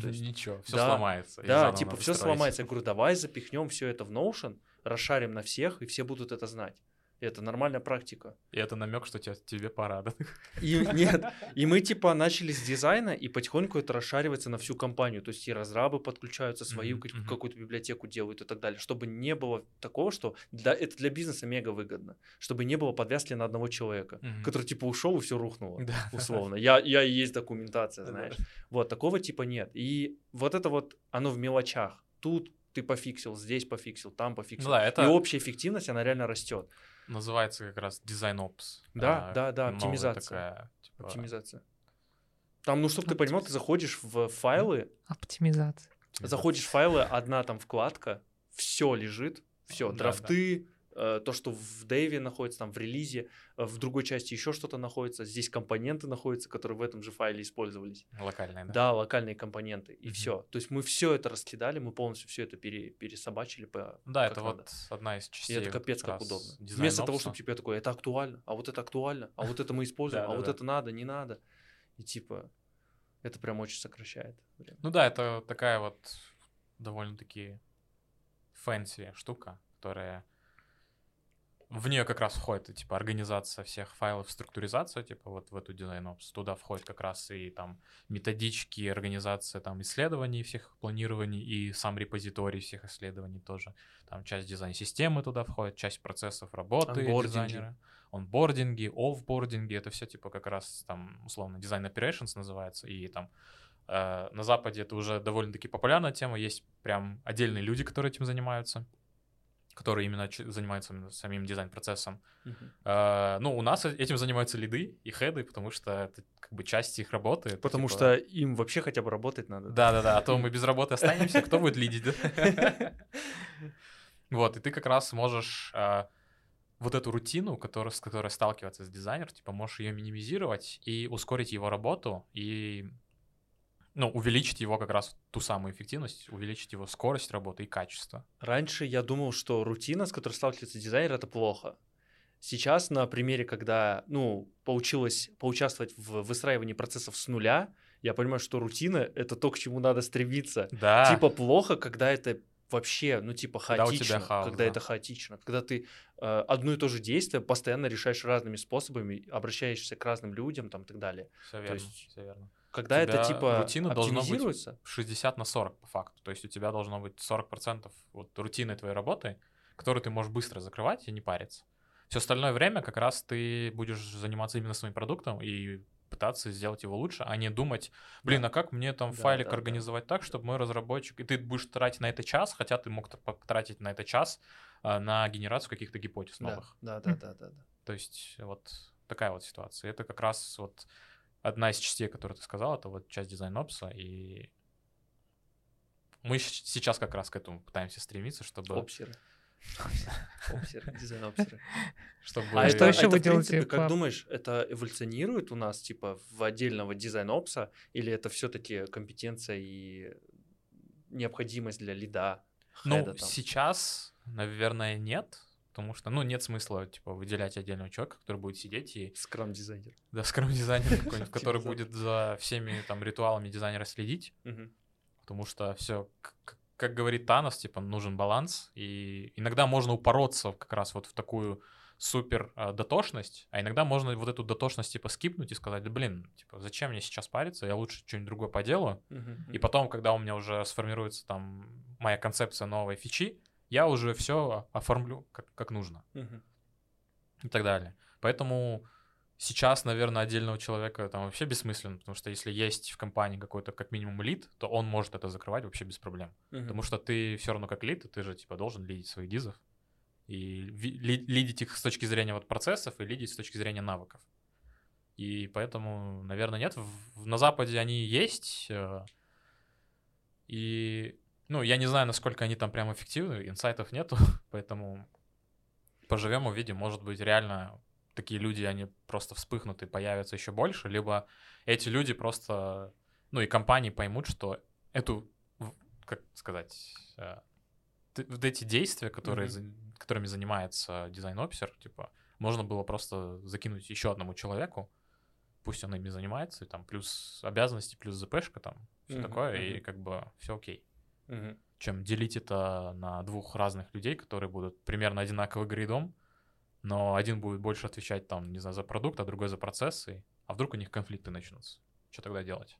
[SPEAKER 1] то есть-
[SPEAKER 3] Ничего, все
[SPEAKER 1] Да,
[SPEAKER 3] сломается.
[SPEAKER 1] Да, типа все
[SPEAKER 3] строить.
[SPEAKER 1] сломается. Я говорю, давай запихнем все это в Notion, расшарим на всех, и все будут это знать. Это нормальная практика.
[SPEAKER 3] И это намек, что тебе, тебе пора, да?
[SPEAKER 1] И нет, и мы типа начали с дизайна, и потихоньку это расшаривается на всю компанию. То есть и разрабы подключаются, свою
[SPEAKER 3] мгм.
[SPEAKER 1] какую-то библиотеку делают и так далее, чтобы не было такого, что для, это для бизнеса мега выгодно, чтобы не было подвязки на одного человека,
[SPEAKER 3] Мгм.
[SPEAKER 1] который типа ушел и все рухнуло.
[SPEAKER 3] Да.
[SPEAKER 1] Условно. Я, я и есть документация,
[SPEAKER 3] Да.
[SPEAKER 1] знаешь. Вот, такого типа нет. И вот это вот, оно в мелочах. Тут ты пофиксил, здесь пофиксил, там пофиксил.
[SPEAKER 3] Ну да, это
[SPEAKER 1] И общая эффективность, она реально растет.
[SPEAKER 3] Называется как раз дизайн опс.
[SPEAKER 1] Да, да, да,
[SPEAKER 3] новая
[SPEAKER 1] оптимизация.
[SPEAKER 3] такая, типа,
[SPEAKER 1] Оптимизация. Там, ну, чтобы ты понимал, ты заходишь в файлы,
[SPEAKER 2] Оптимизация.
[SPEAKER 1] заходишь в файлы, одна там вкладка, все лежит, все,
[SPEAKER 3] Да,
[SPEAKER 1] драфты, э, то, что в Дэйве находится, там в релизе, э, в другой части еще что-то находится, здесь компоненты находятся, которые в этом же файле использовались.
[SPEAKER 3] Локальная, да?
[SPEAKER 1] Да, локальные компоненты, и
[SPEAKER 3] Мгм.
[SPEAKER 1] все. То есть мы все это раскидали, мы полностью все это пере- пересобачили по
[SPEAKER 3] Да, это
[SPEAKER 1] надо.
[SPEAKER 3] вот одна из
[SPEAKER 1] И
[SPEAKER 3] частей.
[SPEAKER 1] это
[SPEAKER 3] вот
[SPEAKER 1] капец как удобно. Вместо того, чтобы тебе такое, это актуально, а вот это актуально, а вот это мы используем, а вот это надо, не надо. И типа, это прям очень сокращает время.
[SPEAKER 3] Ну да, это такая вот довольно-таки fancy штука, которая в нее как раз входит, типа, организация всех файлов, структуризация, типа, вот в эту ops. Туда входит как раз и там методички, организация там исследований всех планирований и сам репозиторий всех исследований тоже. Там часть дизайн-системы туда входит, часть процессов работы
[SPEAKER 1] Онбординги.
[SPEAKER 3] дизайнера. Онбординги, офбординги, это все типа как раз там условно дизайн operations называется, и там э, на Западе это уже довольно-таки популярная тема, есть прям отдельные люди, которые этим занимаются, которые именно занимаются самим дизайн-процессом. Э, ну, у нас э- этим занимаются лиды и хеды, потому что это как бы часть их работы. это,
[SPEAKER 1] Потому
[SPEAKER 3] типа,
[SPEAKER 1] что им вообще хотя бы работать надо.
[SPEAKER 3] Да-да-да, а то мы без работы останемся, кто будет лидить? Вот, и ты как раз можешь а, вот эту рутину, с которой сталкивается с дизайнер, типа можешь ее минимизировать и ускорить его работу, и ну, увеличить его как раз ту самую эффективность, увеличить его скорость работы и качество.
[SPEAKER 1] Раньше я думал, что рутина, с которой сталкивается дизайнер, это плохо. Сейчас на примере, когда, ну, получилось поучаствовать в выстраивании процессов с нуля, я понимаю, что рутина — это то, к чему надо стремиться.
[SPEAKER 3] Да,
[SPEAKER 1] Типа плохо, когда это вообще, ну, типа
[SPEAKER 3] Когда у тебя
[SPEAKER 1] хаотично.
[SPEAKER 3] хаос,
[SPEAKER 1] когда
[SPEAKER 3] да.
[SPEAKER 1] это хаотично. Когда ты э, одно и то же действие постоянно решаешь разными способами, обращаешься к разным людям там и так далее.
[SPEAKER 3] все верно,
[SPEAKER 1] есть
[SPEAKER 3] все верно.
[SPEAKER 1] Когда это типа
[SPEAKER 3] рутина должна быть
[SPEAKER 1] оптимизируется,
[SPEAKER 3] 60 на 40 по факту. То есть у тебя должно быть 40% вот рутины твоей работы, которую ты можешь быстро закрывать и не париться. Все остальное время как раз ты будешь заниматься именно своим продуктом и пытаться сделать его лучше, а не думать, блин, а как мне там
[SPEAKER 1] Да,
[SPEAKER 3] файлик
[SPEAKER 1] да, да.
[SPEAKER 3] организовать так, чтобы мой разработчик... И ты будешь тратить на это час, хотя ты мог потратить на это час а, на генерацию каких-то гипотез
[SPEAKER 1] да,
[SPEAKER 3] новых.
[SPEAKER 1] да, да, да, да, да.
[SPEAKER 3] То есть вот такая вот ситуация. Это как раз вот одна из частей, которую ты сказал, это вот часть дизайн-опса, и мы сейчас как раз к этому пытаемся стремиться, чтобы...
[SPEAKER 1] Опсеры. Опсеры, дизайн-опсеры.
[SPEAKER 3] чтобы...
[SPEAKER 1] А
[SPEAKER 2] что
[SPEAKER 1] это,
[SPEAKER 2] еще
[SPEAKER 1] это,
[SPEAKER 2] вы
[SPEAKER 1] в принципе,
[SPEAKER 2] делаете
[SPEAKER 1] как думаешь, это эволюционирует у нас, типа, в отдельного дизайн-опса, или это все-таки компетенция и необходимость для лида,
[SPEAKER 3] Ну,
[SPEAKER 1] там?
[SPEAKER 3] сейчас, наверное, нет, потому что, ну, нет смысла, типа, выделять отдельного человека, который будет сидеть и,
[SPEAKER 1] Скрам-дизайнер.
[SPEAKER 3] да, скрам-дизайнер какой-нибудь, который будет за всеми там ритуалами дизайнера следить, потому что все, как говорит Танос, типа, нужен баланс, и иногда можно упороться как раз вот в такую супер а, дотошность, а иногда можно вот эту дотошность типа скипнуть и сказать, да блин, типа, зачем мне сейчас париться, я лучше что-нибудь другое поделаю,
[SPEAKER 1] Мгм.
[SPEAKER 3] и потом, когда у меня уже сформируется там моя концепция новой фичи, я уже все оформлю как, как нужно
[SPEAKER 1] Мгм.
[SPEAKER 3] и так далее. Поэтому сейчас, наверное, отдельного человека там вообще бессмысленно, потому что если есть в компании какой-то как минимум лид, то он может это закрывать вообще без проблем.
[SPEAKER 1] Мгм.
[SPEAKER 3] Потому что ты все равно как лид, ты же типа должен лидить своих дизов и лидить их с точки зрения вот процессов и лидить с точки зрения навыков. И поэтому, наверное, нет. В- в- на Западе они есть. э, И, ну, я не знаю, насколько они там прям эффективны, инсайтов нету, поэтому поживем, увидим. Может быть, реально такие люди, они просто вспыхнут и появятся еще больше, либо эти люди просто, ну, и компании поймут, что эту, как сказать, э, вот эти действия, которые, за- которыми занимается дизайн-офисер, типа, можно было просто закинуть еще одному человеку, пусть он ими занимается, и там плюс обязанности, плюс ЗПшка там, все
[SPEAKER 1] Мгм,
[SPEAKER 3] такое, и
[SPEAKER 1] мгм.
[SPEAKER 3] как бы все окей.
[SPEAKER 1] Мгм.
[SPEAKER 3] Чем делить это на двух разных людей, которые будут примерно одинаково грейдом, но один будет больше отвечать там, не знаю, за продукт, а другой за процессы, а вдруг у них конфликты начнутся. Что тогда делать?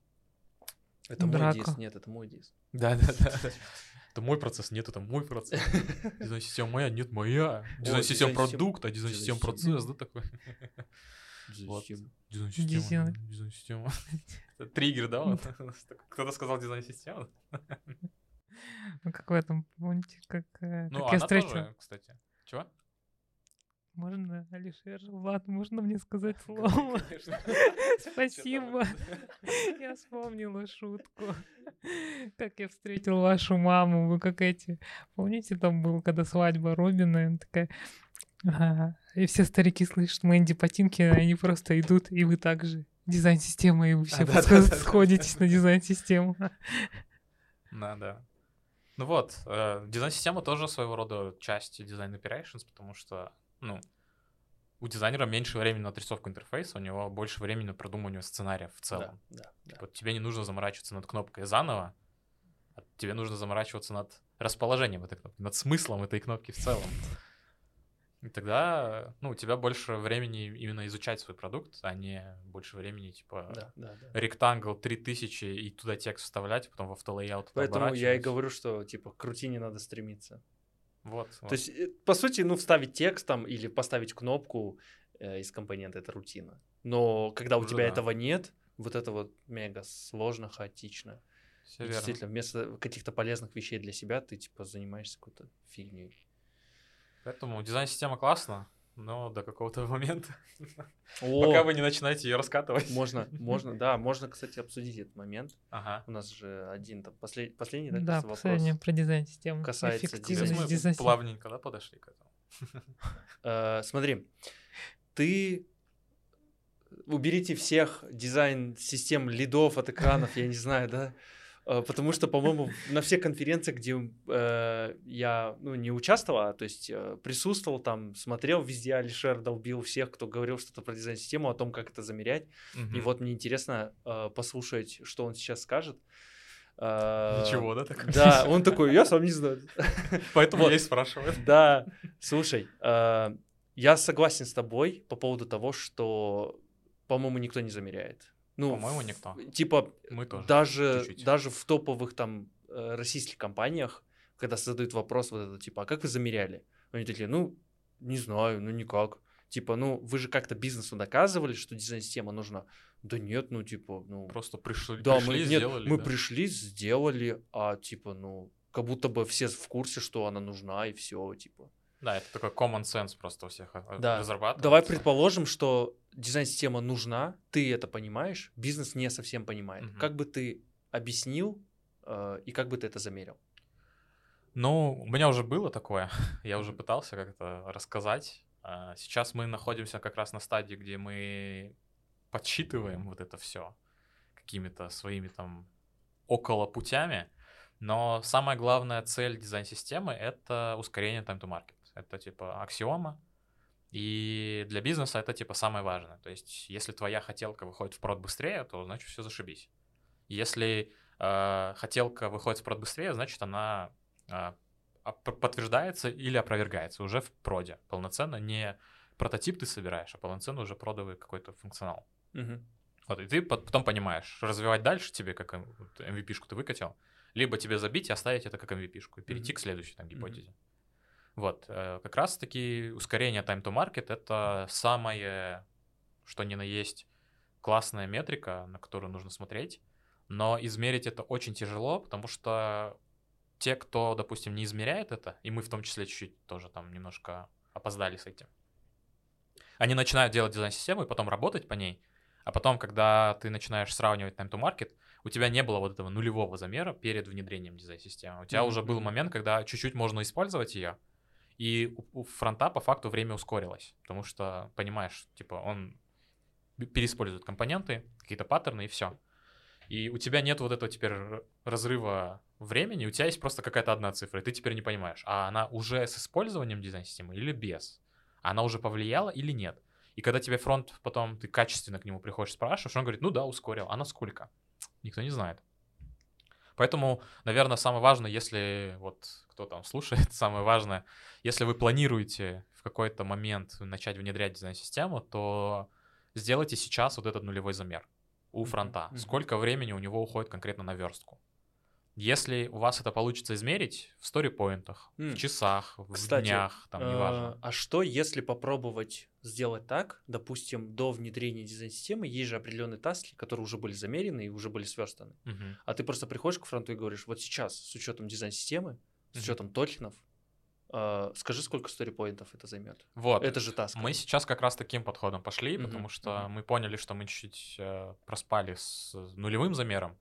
[SPEAKER 1] Это мой
[SPEAKER 2] Драка.
[SPEAKER 1] дис. Нет, это мой дис.
[SPEAKER 3] Да, да, да. Это мой процесс, нет, это мой процесс. Дизайн-система моя, нет, моя. Дизайн-система продукт, а дизайн-система процесс, да, такой? Дизайн-система,
[SPEAKER 2] Дизайн.
[SPEAKER 3] дизайн-система. Это Триггер, да? Кто-то сказал дизайн-система?
[SPEAKER 2] Ну, как в этом, помните, как, э,
[SPEAKER 3] Ну,
[SPEAKER 2] как я встретил.
[SPEAKER 3] тоже, кстати. Чего?
[SPEAKER 2] Можно, Алишер, Влад, можно мне сказать слово? Спасибо. Я вспомнила шутку. Как я встретил вашу маму. Вы как эти... Помните, там был, когда свадьба Робина, и она такая... «Ага». И все старики слышат Мэнди Патинки, а они просто идут, и вы также дизайн-система, и вы все
[SPEAKER 3] да,
[SPEAKER 2] подско-
[SPEAKER 3] да, да, да.
[SPEAKER 2] сходитесь на дизайн-систему.
[SPEAKER 3] Да, да. Ну вот, э, дизайн-система тоже своего рода часть дизайн operations, потому что, ну, у дизайнера меньше времени на отрисовку интерфейса, у него больше времени на продумывание сценария в целом.
[SPEAKER 1] Да, да, да.
[SPEAKER 3] Вот тебе не нужно заморачиваться над кнопкой заново, а тебе нужно заморачиваться над расположением этой кнопки, над смыслом этой кнопки в целом. И тогда, ну, у тебя больше времени именно изучать свой продукт, а не больше времени, типа,
[SPEAKER 1] Да, да, да.
[SPEAKER 3] ректангл 3000 и туда текст вставлять, потом в автолейаут
[SPEAKER 1] Поэтому я и говорю, что типа к рутине надо стремиться.
[SPEAKER 3] Вот,
[SPEAKER 1] То есть, э, по сути, ну, вставить текст там или поставить кнопку э, из компонента это рутина. Но когда у
[SPEAKER 3] Уже
[SPEAKER 1] тебя
[SPEAKER 3] да.
[SPEAKER 1] этого нет, вот это вот мега сложно, хаотично.
[SPEAKER 3] Все
[SPEAKER 1] И
[SPEAKER 3] верно.
[SPEAKER 1] Действительно, вместо каких-то полезных вещей для себя ты типа занимаешься какой-то фигней.
[SPEAKER 3] Поэтому дизайн-система классно, но до какого-то момента.
[SPEAKER 1] О,
[SPEAKER 3] Пока вы не начинаете ее раскатывать.
[SPEAKER 1] можно, можно, да, можно, кстати, обсудить этот момент.
[SPEAKER 3] Ага.
[SPEAKER 1] У нас же один там послед- последний, да,
[SPEAKER 2] Да,
[SPEAKER 1] кажется, вопрос.
[SPEAKER 2] последнее про дизайн-систему.
[SPEAKER 1] касается
[SPEAKER 3] Сейчас
[SPEAKER 2] Эффективность
[SPEAKER 3] мы
[SPEAKER 2] дизайн
[SPEAKER 3] плавненько, да, подошли к этому.
[SPEAKER 1] Э, смотри, ты уберите всех дизайн-систем лидов от экранов, я не знаю, да? Э, Потому что, по-моему, на всех конференциях, где э, я ну, не участвовал, а, то есть э, присутствовал там, смотрел везде, Алишер долбил всех, кто говорил что-то про дизайн-систему, о том, как это замерять. И
[SPEAKER 3] Мгм.
[SPEAKER 1] вот мне интересно э, послушать, что он сейчас скажет. Э,
[SPEAKER 3] Ничего, да, так?
[SPEAKER 1] Да, он такой, я сам не знаю.
[SPEAKER 3] Поэтому
[SPEAKER 1] Вот.
[SPEAKER 3] я и спрашиваю.
[SPEAKER 1] Да, слушай, э, я согласен с тобой по поводу того, что, по-моему, никто не замеряет. Ну,
[SPEAKER 3] По-моему, никто.
[SPEAKER 1] Типа,
[SPEAKER 3] Мы тоже.
[SPEAKER 1] даже,
[SPEAKER 3] чуть-чуть.
[SPEAKER 1] даже в топовых там э, российских компаниях, когда задают вопрос вот это, типа, а как вы замеряли? Они такие, ну, не знаю, ну никак. Типа, ну, вы же как-то бизнесу доказывали, что дизайн-система нужна. Да нет, ну, типа, ну...
[SPEAKER 3] Просто пришли,
[SPEAKER 1] Да,
[SPEAKER 3] пришли,
[SPEAKER 1] мы, нет,
[SPEAKER 3] сделали.
[SPEAKER 1] мы
[SPEAKER 3] да.
[SPEAKER 1] пришли, сделали, а типа, ну, как будто бы все в курсе, что она нужна, и все, типа.
[SPEAKER 3] Да, это такой common sense просто у всех э,
[SPEAKER 1] Да.
[SPEAKER 3] разрабатывается.
[SPEAKER 1] Давай предположим, что дизайн-система нужна, ты это понимаешь, бизнес не совсем понимает.
[SPEAKER 3] Мгм.
[SPEAKER 1] Как бы ты объяснил э, и как бы ты это замерил?
[SPEAKER 3] Ну, у меня уже было такое. Я уже пытался как-то рассказать. А, Сейчас мы находимся как раз на стадии, где мы подсчитываем вот это все какими-то своими там около путями. Но самая главная цель дизайн-системы — это ускорение time to market. Это типа аксиома, и для бизнеса это типа самое важное. То есть если твоя хотелка выходит в прод быстрее, то значит все зашибись. Если э, хотелка выходит в прод быстрее, значит она э, подтверждается или опровергается уже в проде полноценно. Не прототип ты собираешь, а полноценно уже продовый какой-то функционал.
[SPEAKER 1] Мгм.
[SPEAKER 3] Вот, и ты пот- потом понимаешь, развивать дальше тебе, как эм- вот MVP-шку ты выкатил, либо тебе забить и оставить это как MVP-шку и перейти
[SPEAKER 1] Мгм.
[SPEAKER 3] к следующей там гипотезе. Вот, э, как раз-таки ускорение time to market — это самое, что ни на есть, классная метрика, на которую нужно смотреть, но измерить это очень тяжело, потому что те, кто, допустим, не измеряет это, и мы в том числе чуть-чуть тоже там немножко опоздали с этим, они начинают делать дизайн-систему и потом работать по ней, а потом, когда ты начинаешь сравнивать time to market, у тебя не было вот этого нулевого замера перед внедрением дизайн-системы. У тебя
[SPEAKER 1] Мгм,
[SPEAKER 3] уже был момент, когда чуть-чуть можно использовать ее, и у, у фронта по факту время ускорилось, потому что, понимаешь, типа он переиспользует компоненты, какие-то паттерны и все. И у тебя нет вот этого теперь разрыва времени, у тебя есть просто какая-то одна цифра, и ты теперь не понимаешь, а она уже с использованием дизайн-системы или без? Она уже повлияла или нет? И когда тебе фронт потом, ты качественно к нему приходишь, спрашиваешь, он говорит, ну да, ускорил. А насколько? Никто не знает. Поэтому, наверное, самое важное, если вот кто там слушает, самое важное, если вы планируете в какой-то момент начать внедрять дизайн-систему, то сделайте сейчас вот этот нулевой замер у фронта.
[SPEAKER 1] мгм.
[SPEAKER 3] Сколько времени у него уходит конкретно на верстку? Если у вас это получится измерить в сторипоинтах,
[SPEAKER 1] М.
[SPEAKER 3] в часах, в
[SPEAKER 1] Кстати,
[SPEAKER 3] днях, там, неважно.
[SPEAKER 1] А а что, если попробовать сделать так, допустим, до внедрения дизайн-системы есть же определенные таски, которые уже были замерены и уже были сверстаны.
[SPEAKER 3] Мгм.
[SPEAKER 1] А ты просто приходишь к фронту и говоришь, вот сейчас с учетом дизайн-системы, с
[SPEAKER 3] Мгм.
[SPEAKER 1] учетом токенов, а, скажи, сколько сторипоинтов это займет.
[SPEAKER 3] Вот.
[SPEAKER 1] Это же таска.
[SPEAKER 3] Мы сейчас как раз таким подходом пошли,
[SPEAKER 1] Мгм,
[SPEAKER 3] потому что
[SPEAKER 1] мгм.
[SPEAKER 3] мы поняли, что мы чуть-чуть э, проспали с нулевым замером,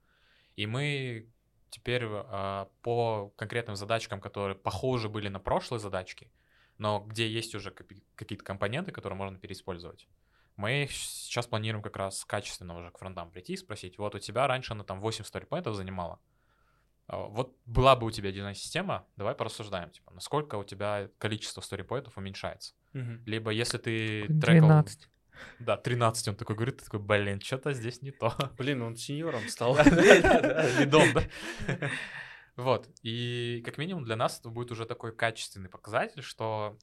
[SPEAKER 3] и мы теперь э, по конкретным задачкам, которые похожи были на прошлые задачки, но где есть уже какие-то компоненты, которые можно переиспользовать, мы сейчас планируем как раз качественно уже к фронтам прийти и спросить, вот у тебя раньше она там 8 сторипоинтов занимала, а, вот была бы у тебя дизайн-система, давай порассуждаем, типа, насколько у тебя количество сторипоинтов уменьшается.
[SPEAKER 1] Мгм.
[SPEAKER 3] Либо если ты трекал...
[SPEAKER 2] 12.
[SPEAKER 3] Да, 13 он такой говорит, ты такой, блин, что-то здесь не то.
[SPEAKER 1] Блин, он сеньором стал.
[SPEAKER 3] Лидом, да? Вот, и как минимум для нас это будет уже такой качественный показатель, что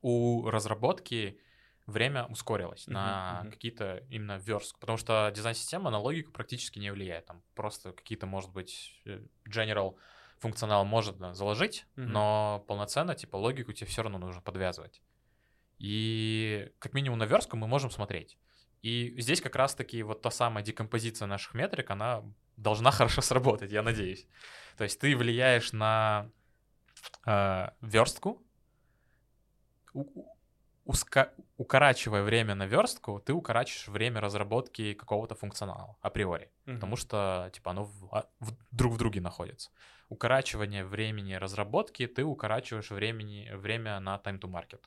[SPEAKER 3] у разработки время ускорилось на какие-то именно верстку, потому что дизайн-система на логику практически не влияет, там просто какие-то, может быть, э, general функционал да, заложить, но полноценно, типа, логику тебе все равно нужно подвязывать. И как минимум на верстку мы можем смотреть. И здесь как раз-таки вот та самая декомпозиция наших метрик, она должна хорошо сработать, я надеюсь. То есть ты влияешь на э, верстку, у- уска- укорачивая время на верстку, ты укорачиваешь время разработки какого-то функционала априори, потому что типа оно в- а- в- друг в друге находится. Укорачивание времени разработки, ты укорачиваешь времени, время на time to market.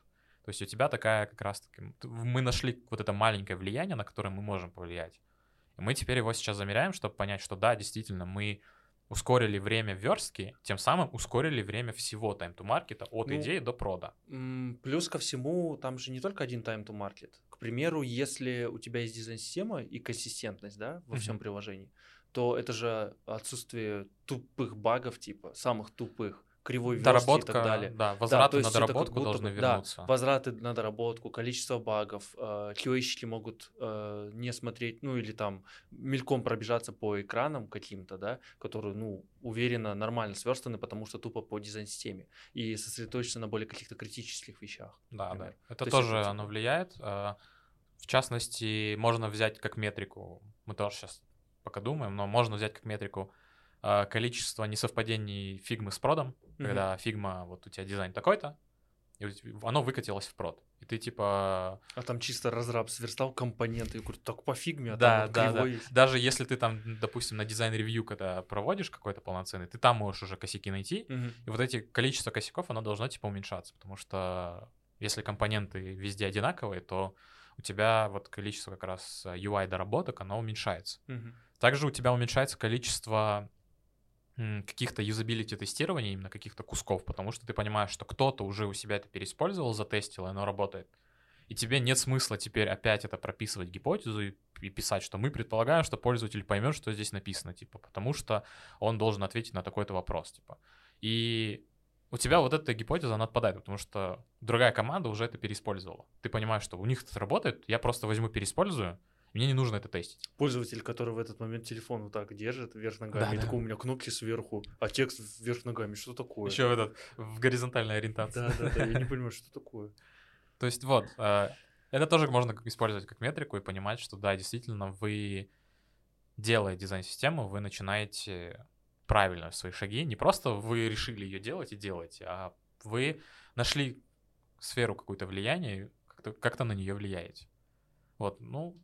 [SPEAKER 3] То есть у тебя такая как раз-таки... т- Мы нашли вот это маленькое влияние, на которое мы можем повлиять. И мы теперь его сейчас замеряем, чтобы понять, что да, действительно, мы ускорили время верстки, тем самым ускорили время всего market от
[SPEAKER 1] Ну,
[SPEAKER 3] идеи до прода.
[SPEAKER 1] Плюс ко всему, там же не только один market. К примеру, если у тебя есть дизайн-система и консистентность, да, во всем
[SPEAKER 3] Мгм.
[SPEAKER 1] приложении, то это же отсутствие тупых багов, типа, самых тупых, кривой верстки и
[SPEAKER 3] Доработка,
[SPEAKER 1] так далее.
[SPEAKER 3] да, возвраты
[SPEAKER 1] есть
[SPEAKER 3] на доработку
[SPEAKER 1] будто
[SPEAKER 3] должны
[SPEAKER 1] бы- да,
[SPEAKER 3] вернуться.
[SPEAKER 1] Возвраты на доработку, количество багов, э, QA-щики могут э, не смотреть, ну или там мельком пробежаться по экранам каким-то, да, которые, ну, уверенно, нормально сверстаны, потому что тупо по дизайн-системе, и сосредоточиться на более каких-то критических вещах.
[SPEAKER 3] Да, да.
[SPEAKER 1] например.
[SPEAKER 3] Это
[SPEAKER 1] То есть
[SPEAKER 3] тоже оно
[SPEAKER 1] типа-
[SPEAKER 3] влияет. А, В частности, можно взять как метрику, мы тоже сейчас пока думаем, но можно взять как метрику количество несовпадений фигмы с продом,
[SPEAKER 1] Мгм.
[SPEAKER 3] когда фигма, вот у тебя дизайн такой-то, и оно выкатилось в прод. И ты типа...
[SPEAKER 1] А там чисто разраб сверстал компоненты, я говорю, так по фигме, а
[SPEAKER 3] Да,
[SPEAKER 1] там
[SPEAKER 3] да, да.
[SPEAKER 1] есть.
[SPEAKER 3] Даже если ты там, допустим, на дизайн-ревью, когда проводишь какой-то полноценный, ты там можешь уже косяки найти,
[SPEAKER 1] Мгм.
[SPEAKER 3] и вот эти количество косяков, оно должно типа уменьшаться, потому что если компоненты везде одинаковые, то у тебя вот количество как раз UI доработок, оно уменьшается.
[SPEAKER 1] Мгм.
[SPEAKER 3] Также у тебя уменьшается количество каких-то юзабилити тестирования, именно каких-то кусков, потому что ты понимаешь, что кто-то уже у себя это переиспользовал, затестил, и оно работает. И тебе нет смысла теперь опять это прописывать гипотезу и, и писать, что мы предполагаем, что пользователь поймет, что здесь написано, типа, потому что он должен ответить на такой-то вопрос, типа. И у тебя вот эта гипотеза, она отпадает, потому что другая команда уже это переиспользовала. Ты понимаешь, что у них это работает, я просто возьму, переиспользую, мне не нужно это тестить.
[SPEAKER 1] Пользователь, который в этот момент телефон вот так держит вверх ногами, и
[SPEAKER 3] Да-да.
[SPEAKER 1] такой у меня кнопки сверху, а текст вверх ногами, что такое?
[SPEAKER 3] Еще этот, в горизонтальной ориентации.
[SPEAKER 1] Да, да, да, я не понимаю, что такое.
[SPEAKER 3] То есть вот, э, это тоже можно как- использовать как метрику и понимать, что да, действительно, вы, делая дизайн-систему, вы начинаете правильно свои шаги. Не просто вы решили ее делать и делаете, а вы нашли сферу какое-то влияния и как-то, как-то на нее влияете. Вот, ну,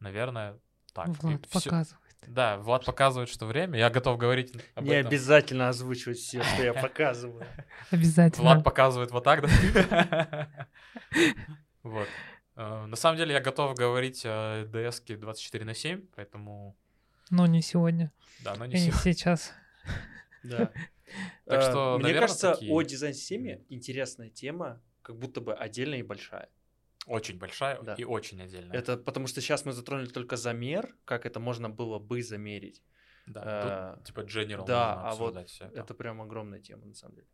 [SPEAKER 3] наверное, так. И
[SPEAKER 2] Влад
[SPEAKER 3] всё-
[SPEAKER 2] показывает.
[SPEAKER 3] Да, Влад показывает, что время. Я готов говорить об
[SPEAKER 1] Не
[SPEAKER 3] этом.
[SPEAKER 1] обязательно озвучивать все, что я показываю.
[SPEAKER 2] Обязательно.
[SPEAKER 3] Влад показывает вот так, да? Вот. Э, На самом деле я готов говорить о DS 24 на 7, поэтому
[SPEAKER 2] Но не сегодня.
[SPEAKER 3] да, но не
[SPEAKER 2] И не
[SPEAKER 3] сегодня.
[SPEAKER 2] сейчас.
[SPEAKER 1] Да.
[SPEAKER 3] Так
[SPEAKER 1] Э,
[SPEAKER 3] что,
[SPEAKER 1] Мне
[SPEAKER 3] наверно,
[SPEAKER 1] кажется,
[SPEAKER 3] такие.
[SPEAKER 1] о дизайн-системе интересная тема, как будто бы отдельная и большая.
[SPEAKER 3] Очень большая
[SPEAKER 1] Да.
[SPEAKER 3] и очень отдельная.
[SPEAKER 1] Это потому что сейчас мы затронули только замер, как это можно было бы замерить.
[SPEAKER 3] Да,
[SPEAKER 1] э,
[SPEAKER 3] тут, типа general
[SPEAKER 1] да,
[SPEAKER 3] можно
[SPEAKER 1] а вот
[SPEAKER 3] всё это.
[SPEAKER 1] Это прям огромная тема, на самом деле.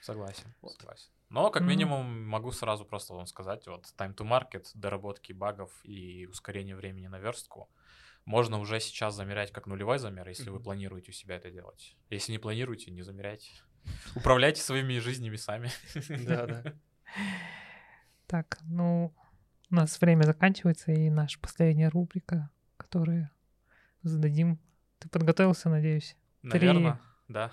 [SPEAKER 3] Согласен,
[SPEAKER 1] Вот.
[SPEAKER 3] согласен. Но, как
[SPEAKER 2] Мгм.
[SPEAKER 3] минимум, могу сразу просто вам сказать, вот time to market, доработки багов и ускорение времени на верстку можно уже сейчас замерять как нулевой замер, если вы
[SPEAKER 1] Мгм.
[SPEAKER 3] планируете у себя это делать. Если не планируете, не замеряйте. Управляйте своими жизнями сами.
[SPEAKER 1] Да, да.
[SPEAKER 2] Так, ну, у нас время заканчивается, и наша последняя рубрика, которую зададим. Ты подготовился, надеюсь?
[SPEAKER 3] Наверное, да.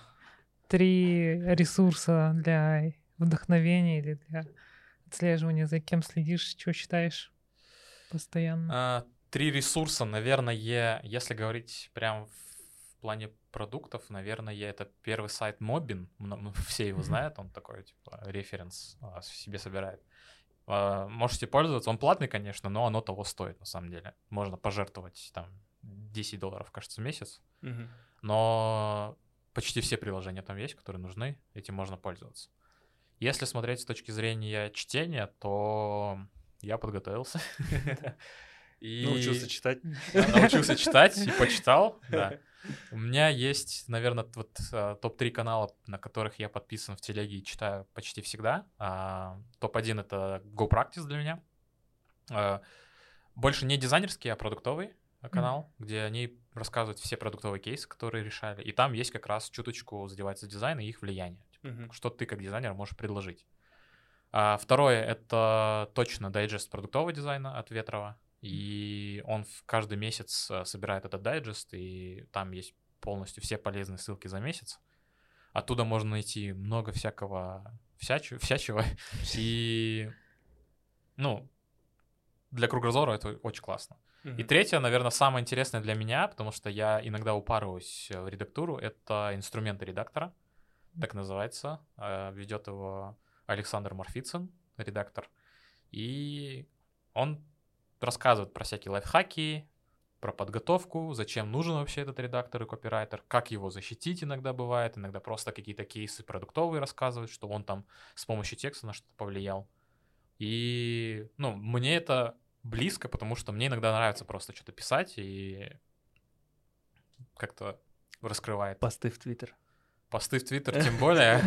[SPEAKER 2] Три ресурса для вдохновения или для отслеживания, за кем следишь, что читаешь постоянно.
[SPEAKER 3] А, Три ресурса, наверное, если говорить прям в плане продуктов, наверное, это первый сайт Mobin, ну, все его знают, он такой, типа, референс а, себе собирает. А, Можете пользоваться, он платный, конечно, но оно того стоит, на самом деле. Можно пожертвовать там 10 долларов, кажется, в месяц,
[SPEAKER 1] Мгм.
[SPEAKER 3] но почти все приложения там есть, которые нужны, этим можно пользоваться. Если смотреть с точки зрения чтения, то я подготовился. И
[SPEAKER 1] Научился читать.
[SPEAKER 3] да, научился читать и почитал, да. У меня есть, наверное, вот а, топ-3 канала, на которых я подписан в телеге и читаю почти всегда. А, Топ-1 — это GoPractice для меня. А, Больше не дизайнерский, а продуктовый канал, где они рассказывают все продуктовые кейсы, которые решали. И там есть как раз чуточку задевается дизайн и их влияние. Типа,
[SPEAKER 1] Мгм.
[SPEAKER 3] что ты как дизайнер можешь предложить. А второе — это точно дайджест продуктового дизайна от Ветрова. И он в каждый месяц э, собирает этот дайджест, и там есть полностью все полезные ссылки за месяц. Оттуда можно найти много всякого всячу- всячего. И, ну, для кругозора это очень классно. И третье, наверное, самое интересное для меня, потому что я иногда упарываюсь в редактуру, это инструменты редактора, так называется. Э, Ведет его Александр Марфицын, редактор. И он рассказывает про всякие лайфхаки, про подготовку, зачем нужен вообще этот редактор и копирайтер, как его защитить иногда бывает, иногда просто какие-то кейсы продуктовые рассказывает, что он там с помощью текста на что-то повлиял. И, ну, мне это близко, потому что мне иногда нравится просто что-то писать и как-то раскрывает.
[SPEAKER 1] Посты в Твиттер.
[SPEAKER 3] Посты в Твиттер тем более,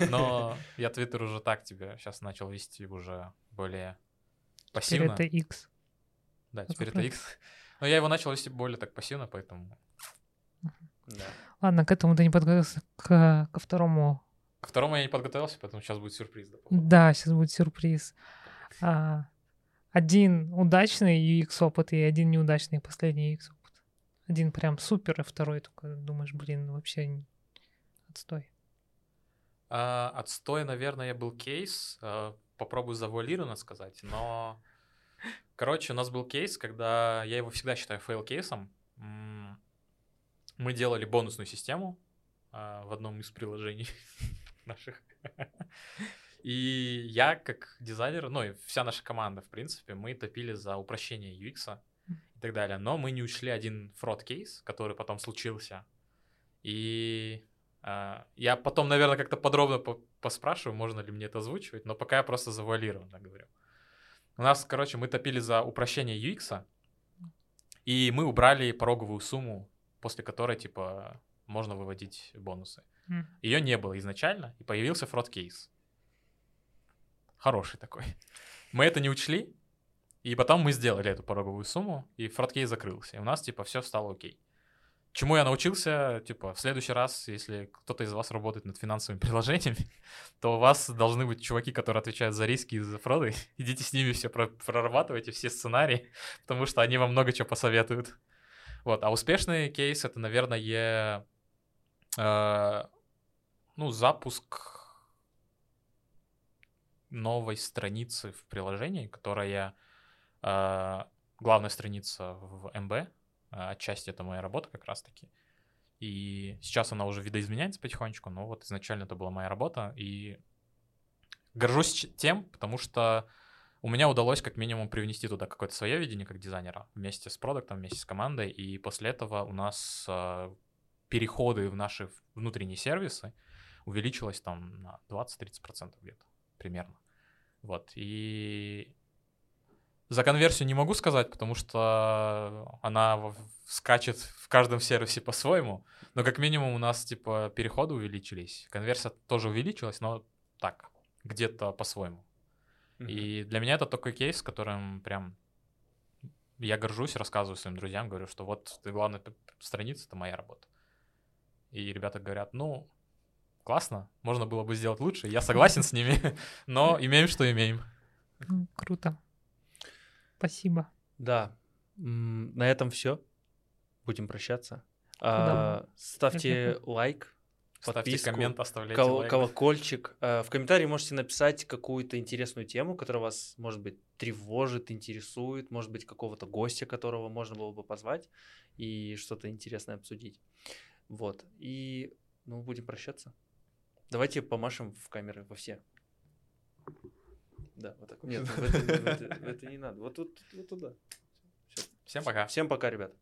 [SPEAKER 3] но я Твиттер уже так тебе сейчас начал вести уже более
[SPEAKER 2] Теперь
[SPEAKER 3] пассивно.
[SPEAKER 2] это X.
[SPEAKER 3] Да, теперь это. X. Но я его начал вести более так пассивно, поэтому...
[SPEAKER 1] Да.
[SPEAKER 2] Ладно, к этому ты не подготовился, к, ко второму.
[SPEAKER 3] Ко второму я не подготовился, поэтому сейчас будет сюрприз. да.
[SPEAKER 2] Да, сейчас будет сюрприз. А, один удачный UX опыт и один неудачный последний UX опыт. Один прям супер, а второй только думаешь, блин, вообще отстой.
[SPEAKER 3] А, отстой, наверное, был кейс. а, попробую завуалированно сказать, но... Короче, у нас был кейс, когда я его всегда считаю фейл-кейсом. Мы делали бонусную систему а, в одном из приложений наших. И я, как дизайнер, ну и вся наша команда, в принципе, мы топили за упрощение UX и так далее. Но мы не учли один фрод-кейс, который потом случился. И а, я потом, наверное, как-то подробно по- поспрашиваю, можно ли мне это озвучивать, но пока я просто завуалированно говорю. У нас, короче, мы топили за упрощение UX, и мы убрали пороговую сумму, после которой, типа, можно выводить бонусы.
[SPEAKER 2] М.
[SPEAKER 3] Ее не было изначально, и появился фрод-кейс. Хороший такой. Мы это не учли, и потом мы сделали эту пороговую сумму, и фрод-кейс закрылся. И у нас, типа, все стало окей. Чему я научился, типа, в следующий раз, если кто-то из вас работает над финансовыми приложениями, то у вас должны быть чуваки, которые отвечают за риски и за фроды. Идите с ними все прорабатывайте, все сценарии, потому что они вам много чего посоветуют. Вот, а успешный кейс — это, наверное, э, ну, запуск новой страницы в приложении, которая э, главная страница в МБ, отчасти это моя работа как раз-таки. И сейчас она уже видоизменяется потихонечку, но вот изначально это была моя работа. И горжусь тем, потому что у меня удалось как минимум привнести туда какое-то свое видение как дизайнера вместе с продуктом, вместе с командой. И после этого у нас э, переходы в наши внутренние сервисы увеличилось там на 20-30% где-то примерно. Вот. И за конверсию не могу сказать, потому что она скачет в каждом сервисе по-своему. Но как минимум у нас типа переходы увеличились. Конверсия тоже увеличилась, но так, где-то по-своему.
[SPEAKER 1] Мгм.
[SPEAKER 3] И для меня это такой кейс, которым прям я горжусь, рассказываю своим друзьям, говорю, что вот ты, главная страница, это моя работа. И ребята говорят, ну, классно, можно было бы сделать лучше, я согласен с ними, но имеем, что имеем.
[SPEAKER 2] Круто. Спасибо.
[SPEAKER 1] Да, на этом все. Будем прощаться.
[SPEAKER 2] Да.
[SPEAKER 1] А, ставьте лайк,
[SPEAKER 3] Ставьте
[SPEAKER 1] подписку,
[SPEAKER 3] коммент, оставляйте
[SPEAKER 1] кол-
[SPEAKER 3] лайк.
[SPEAKER 1] колокольчик. А, В комментарии можете написать какую-то интересную тему, которая вас, может быть, тревожит, интересует, может быть, какого-то гостя, которого можно было бы позвать и что-то интересное обсудить. Вот. И, ну, будем прощаться. Давайте помашем в камеры во все. Да, вот так. Нет, в это, в это- не надо. Вот туда.
[SPEAKER 3] Всем пока.
[SPEAKER 1] Всем пока, ребят.